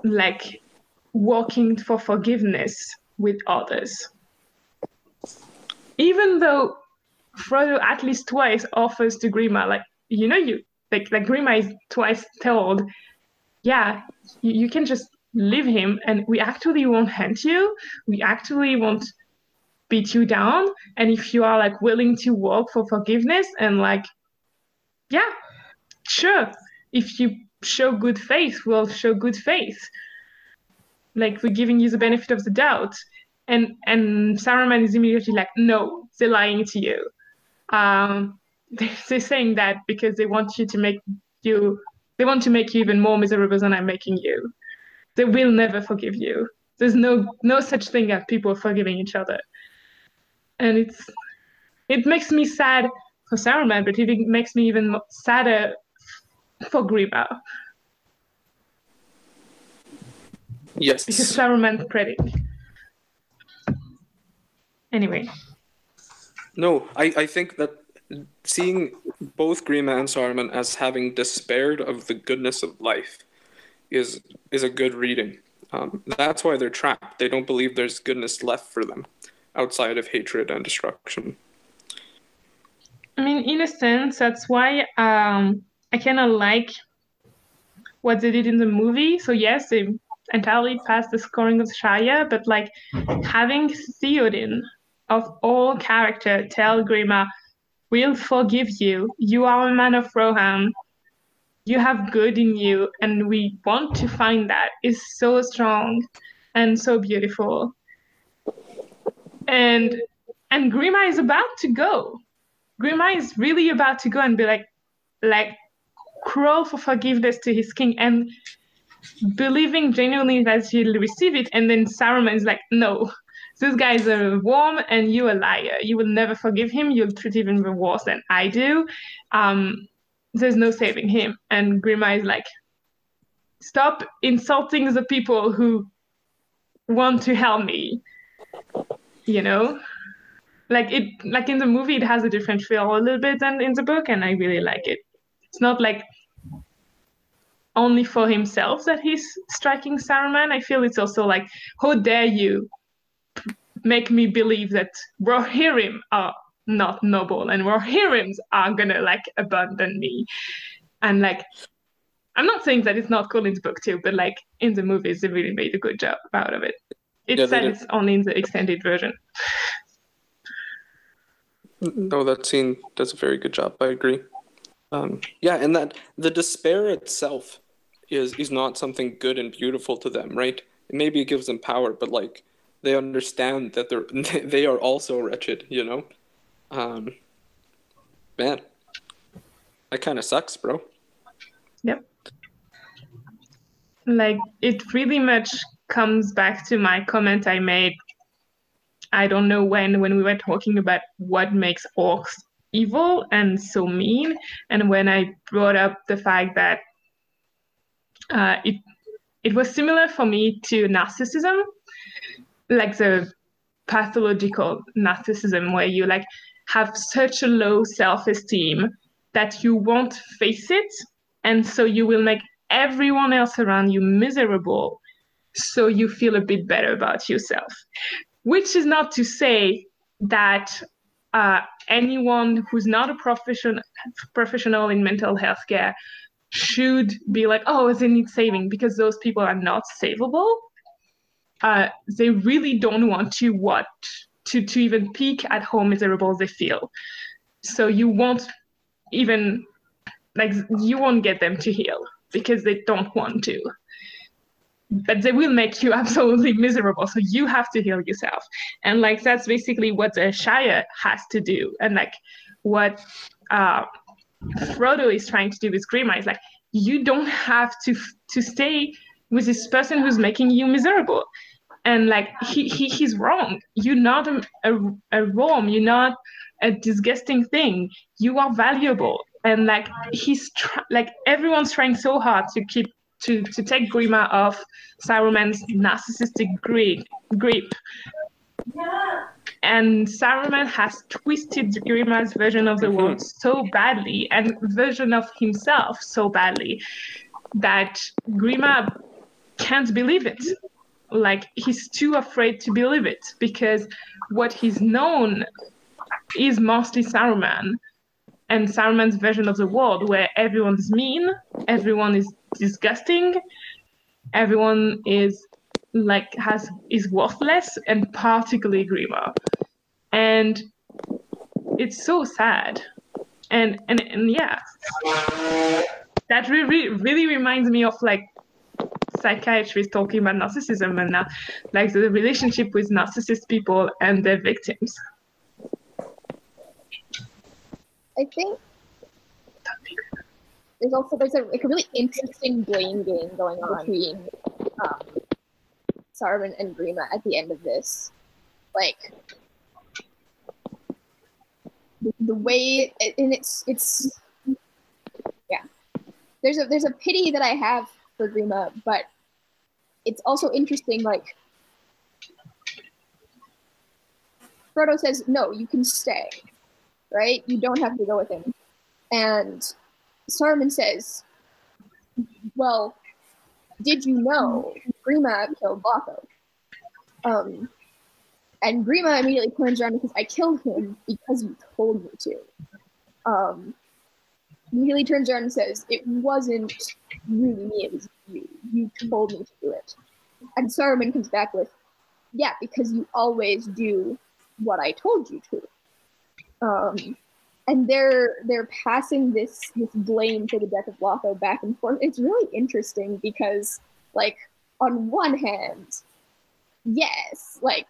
[SPEAKER 8] like working for forgiveness with others. Even though Frodo at least twice offers to Grima, like, you know, you like like Grima is twice told, yeah, you, you can just leave him and we actually won't hunt you. We actually won't beat you down. And if you are like willing to work for forgiveness and like, yeah, sure. If you show good faith, we'll show good faith. Like we're giving you the benefit of the doubt. And and Saruman is immediately like, no, they're lying to you. Um, they're saying that because they want you to make you they want to make you even more miserable than I'm making you. They will never forgive you. There's no no such thing as people forgiving each other. And it's it makes me sad for Saruman, but it makes me even sadder for Grima.
[SPEAKER 2] Yes.
[SPEAKER 8] Because Saruman's pretty. Anyway.
[SPEAKER 2] No, I, I think that seeing both Grima and Saruman as having despaired of the goodness of life is is a good reading. Um, that's why they're trapped. They don't believe there's goodness left for them outside of hatred and destruction.
[SPEAKER 8] I mean, in a sense, that's why um, I kind of like what they did in the movie. So yes, they entirely passed the scouring of Shire, but like having Theoden of all character tell Grima, "We'll forgive you. You are a man of Rohan. You have good in you, and we want to find that," is so strong and so beautiful. And and Grima is about to go. Grima is really about to go and be like, like crawl for forgiveness to his king and believing genuinely that he'll receive it. And then Saruman is like, no, this guy is a worm and you a liar. You will never forgive him. You'll treat him even worse than I do. Um, there's no saving him. And Grima is like, stop insulting the people who want to help me. You know? Like it like in the movie it has a different feel a little bit than in the book and I really like it. It's not like only for himself that he's striking Saruman. I feel it's also like, how dare you make me believe that Rohirrim are not noble and Rohirrims are gonna like abandon me. And like I'm not saying that it's not cool in the book too, but like in the movies they really made a good job out of it. It
[SPEAKER 2] Yeah, they
[SPEAKER 8] said it's only in the extended version.
[SPEAKER 2] No, oh, that scene does a very good job. I agree. Um, yeah, and that the despair itself is is not something good and beautiful to them, right? Maybe it gives them power, but like they understand that they're they are also wretched, you know. Um, man, that kind of sucks, bro.
[SPEAKER 8] Yep. Like it really much comes back to my comment I made. I don't know when when we were talking about what makes orcs evil and so mean. And when I brought up the fact that uh, it it was similar for me to narcissism, like the pathological narcissism where you like have such a low self-esteem that you won't face it. And so you will make everyone else around you miserable. So you feel a bit better about yourself. Which is not to say that uh, anyone who's not a profession, professional in mental health care should be like, oh, they need saving because those people are not savable. Uh, they really don't want to what to, to even peek at how miserable they feel. So you won't even like you won't get them to heal because they don't want to but they will make you absolutely miserable. So you have to heal yourself. And like that's basically what the shire has to do. And like what uh, frodo is trying to do with grima is like you don't have to to stay with this person who's making you miserable. And like he, he he's wrong. You're not a, a, a rom you're not a disgusting thing. You are valuable. And like he's tr- like everyone's trying so hard to keep to, to take Grima off Saruman's narcissistic grip. grip. And Saruman has twisted Grima's version of the
[SPEAKER 2] Mm-hmm.
[SPEAKER 8] world so badly and version of himself so badly that Grima can't believe it. Like he's too afraid to believe it because what he's known is mostly Saruman and Saruman's version of the world where everyone's mean, everyone is disgusting, everyone is like has is worthless, and particularly Grima. And it's so sad. And and, and yeah. That really really reminds me of like psychiatrists talking about narcissism and uh, like the relationship with narcissist people and their victims.
[SPEAKER 5] I think there's also there's a like a really interesting blame game going on between um, Saruman and Grima at the end of this. Like the, way and it's it's yeah. There's a there's a pity that I have for Grima, but it's also interesting like Frodo says, No, you can stay. Right? You don't have to go with him. And Saruman says, Well, did you know Grima killed Lotho? Um, and Grima immediately turns around because I killed him because you told me to. Um, immediately turns around and says, It wasn't really me, it was you. You told me to do it. And Saruman comes back with, Yeah, because you always do what I told you to. Um, and they're they're passing this this blame for the death of Lotho back and forth. It's really interesting because, like, on one hand, yes, like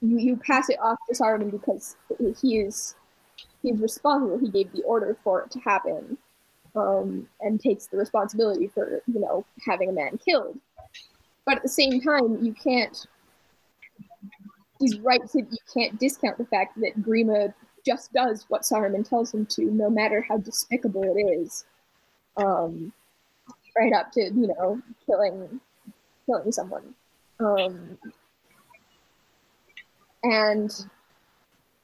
[SPEAKER 5] you, you pass it off to Saruman because he is he's responsible. He gave the order for it to happen, um, and takes the responsibility for you know having a man killed. But at the same time, you can't. He's right you can't discount the fact that Grima just does what Saruman tells him to, no matter how despicable it is. Um, right up to you know killing killing someone. Um, and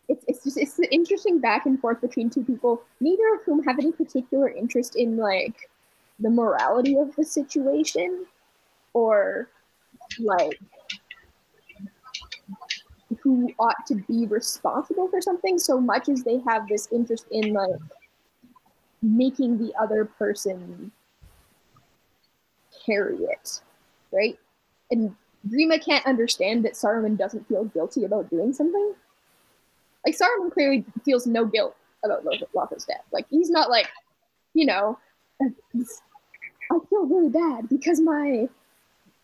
[SPEAKER 5] it's it's just it's an interesting back and forth between two people, neither of whom have any particular interest in like the morality of the situation or like who ought to be responsible for something so much as they have this interest in like making the other person carry it, right? And Grima can't understand that Saruman doesn't feel guilty about doing something. Like Saruman clearly feels no guilt about Lotho's death. Like he's not like, you know, I feel really bad because my,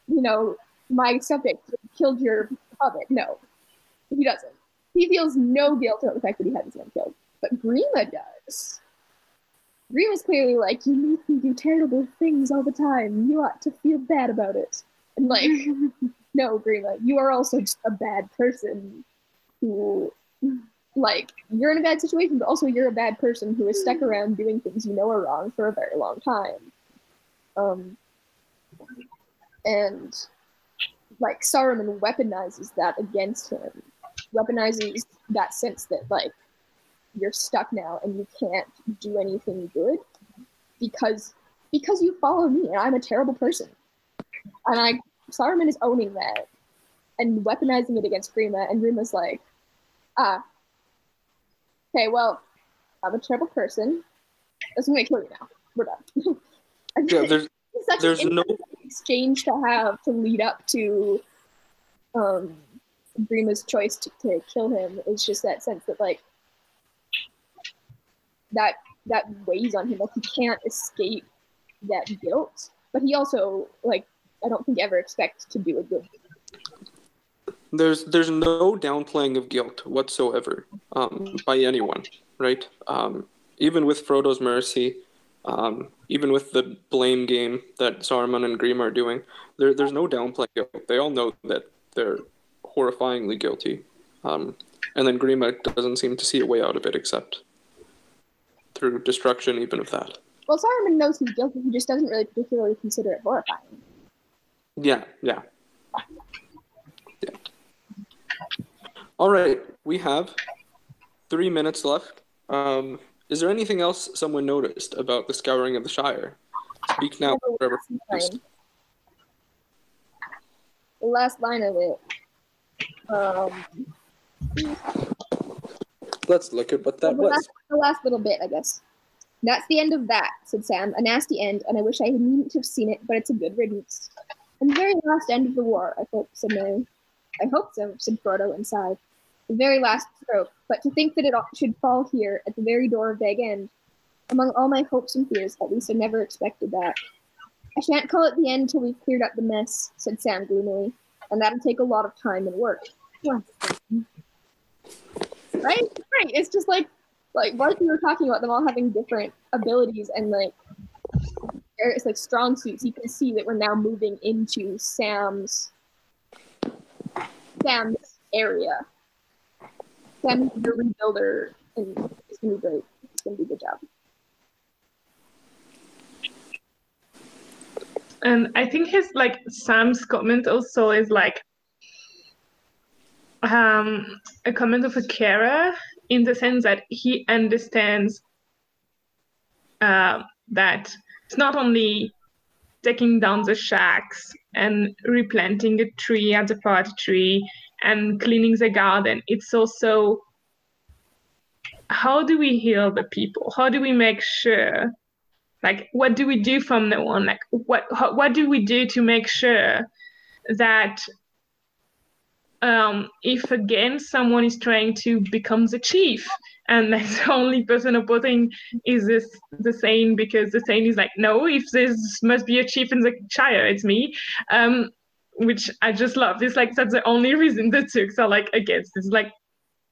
[SPEAKER 5] you know, my subject killed your hobbit. No, he doesn't. He feels no guilt about the fact that he had his man killed. But Grima does. Grima's clearly like, you make me do terrible things all the time. You ought to feel bad about it. And like, no, Grima, you are also just a bad person who like you're in a bad situation, but also you're a bad person who is stuck around doing things you know are wrong for a very long time. Um, and like Saruman weaponizes that against him, weaponizes that sense that like you're stuck now and you can't do anything good because because you follow me and I'm a terrible person. And I Saruman is owning that and weaponizing it against Grima and Grima's like, ah, okay, well, I'm a terrible person. That's gonna kill you now. We're done.
[SPEAKER 2] Yeah, there's there's no
[SPEAKER 5] exchange to have to lead up to um Grima's choice to, to kill him. It's just that sense that like that that weighs on him. Like he can't escape that guilt. But he also like I don't think ever expects to do a good
[SPEAKER 2] there's there's no downplaying of guilt whatsoever um, by anyone, right? Um, even with Frodo's mercy, um, even with the blame game that Saruman and Grima are doing, there, there's no downplaying guilt. They all know that they're horrifyingly guilty, um, and then Grima doesn't seem to see a way out of it except through destruction, even of that.
[SPEAKER 5] Well, Saruman knows he's guilty. He just doesn't really particularly consider it horrifying.
[SPEAKER 2] Yeah, yeah. Yeah. All right, we have three minutes left. Um, is there anything else someone noticed about the scouring of the Shire? Speak now, forever.
[SPEAKER 5] The last line of it. Um,
[SPEAKER 2] Let's look at what that
[SPEAKER 5] the,
[SPEAKER 2] was.
[SPEAKER 5] last, the last little bit, I guess. That's the end of that, said Sam. A nasty end, and I wish I hadn't have seen it, but it's a good riddance. And the very last end of the war, I hope, said Merry. I hope so, said Frodo and sighed. The very last stroke, but to think that it should fall here at the very door of Bag End. Among all my hopes and fears, at least I never expected that. I shan't call it the end till we've cleared up the mess, said Sam gloomily, and that'll take a lot of time and work. Right? Right. It's just like like what you were talking about them all having different abilities and like it's like strong suits. You can see that we're now moving into Sam's Sam's area. Sam's the rebuilder and it's gonna be great. It's gonna be a good job.
[SPEAKER 8] And I think his like Sam's comment also is like um, a comment of a carer in the sense that he understands uh, that it's not only taking down the shacks and replanting a tree at the party tree and cleaning the garden. It's also how do we heal the people? How do we make sure like what do we do from now on? Like what what do we do to make sure that um, if again someone is trying to become the chief and the only person opposing is this the Thain because the Thain is like no if this must be a chief in the shire it's me. Um, which i just love. It's like that's the only reason the Tooks are like against it's like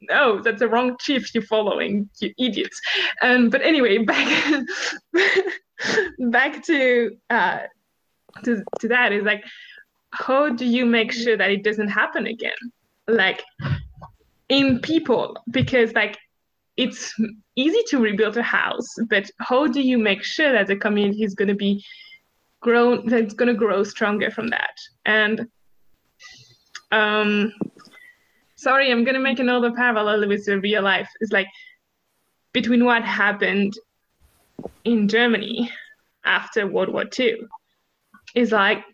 [SPEAKER 8] no that's the wrong chief you're following you idiots. Um, but anyway back back to uh to, to that is like how do you make sure that it doesn't happen again? Like in people because like it's easy to rebuild a house but how do you make sure that the community is going to be grown that it's going to grow stronger from that? And um sorry i'm to make another parallel with the real life it's like between what happened in germany after world war ii is like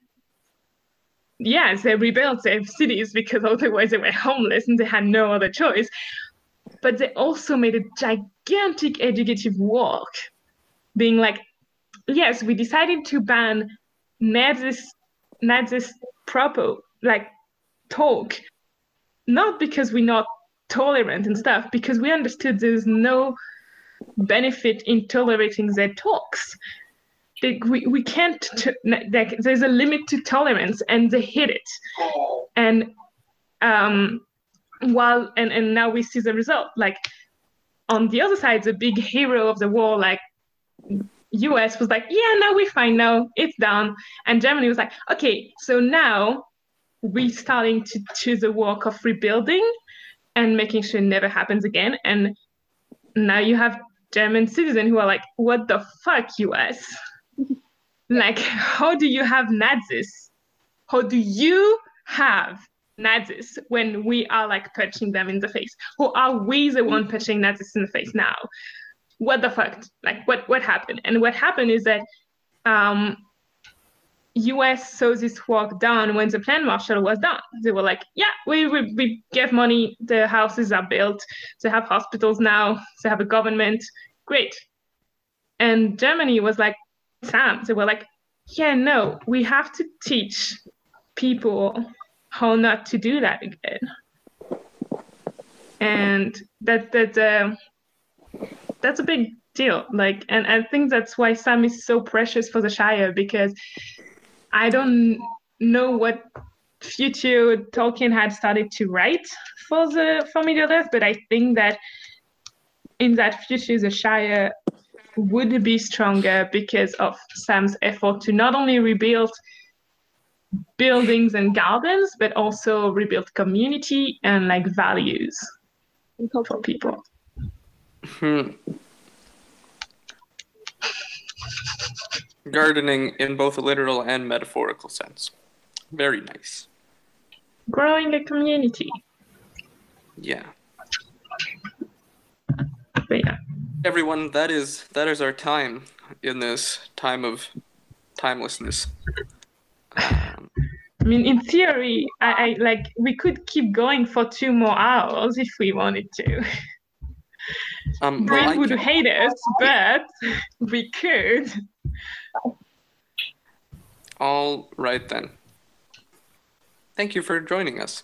[SPEAKER 8] yes, they rebuilt their cities because otherwise they were homeless and they had no other choice. But they also made a gigantic educative work, being like, yes, we decided to ban Nazis, Nazis proper, like talk, not because we're not tolerant and stuff, because we understood there's no benefit in tolerating their talks. They, we, we can't like there's a limit to tolerance and they hit it. And um while and and now we see the result. Like on the other side the big hero of the war like us was like yeah now we're fine now it's done and germany was like okay so now we're starting to do the work of rebuilding and making sure it never happens again. And now you have German citizens who are like, what the fuck, US? like, how do you have Nazis? How do you have Nazis when we are like punching them in the face? Who are we the one punching Nazis in the face now? What the fuck? Like, what what happened? And what happened is that um, US saw this work done when the plan Marshall was done. They were like, yeah, we, we, we gave money, the houses are built, they have hospitals now, they have a government, great. And Germany was like, Sam, they were like, yeah, no, we have to teach people how not to do that again. And that that uh, that's a big deal. Like, and I think that's why Sam is so precious for the Shire because I don't know what future Tolkien had started to write for the for Middle Earth, but I think that in that future the Shire would be stronger because of Sam's effort to not only rebuild buildings and gardens, but also rebuild community and like values
[SPEAKER 5] And
[SPEAKER 8] for
[SPEAKER 5] cultural
[SPEAKER 8] people.
[SPEAKER 2] Hmm. Gardening in both a literal and metaphorical sense. Very nice.
[SPEAKER 8] Growing a community.
[SPEAKER 2] Yeah.
[SPEAKER 8] But yeah.
[SPEAKER 2] Everyone, that is that is our time in this time of timelessness. Um,
[SPEAKER 8] I mean, in theory, I, I like we could keep going for two more hours if we wanted to.
[SPEAKER 2] um, well,
[SPEAKER 8] Brent
[SPEAKER 2] I
[SPEAKER 8] would hate us, but we could.
[SPEAKER 2] All right then. Thank you for joining us.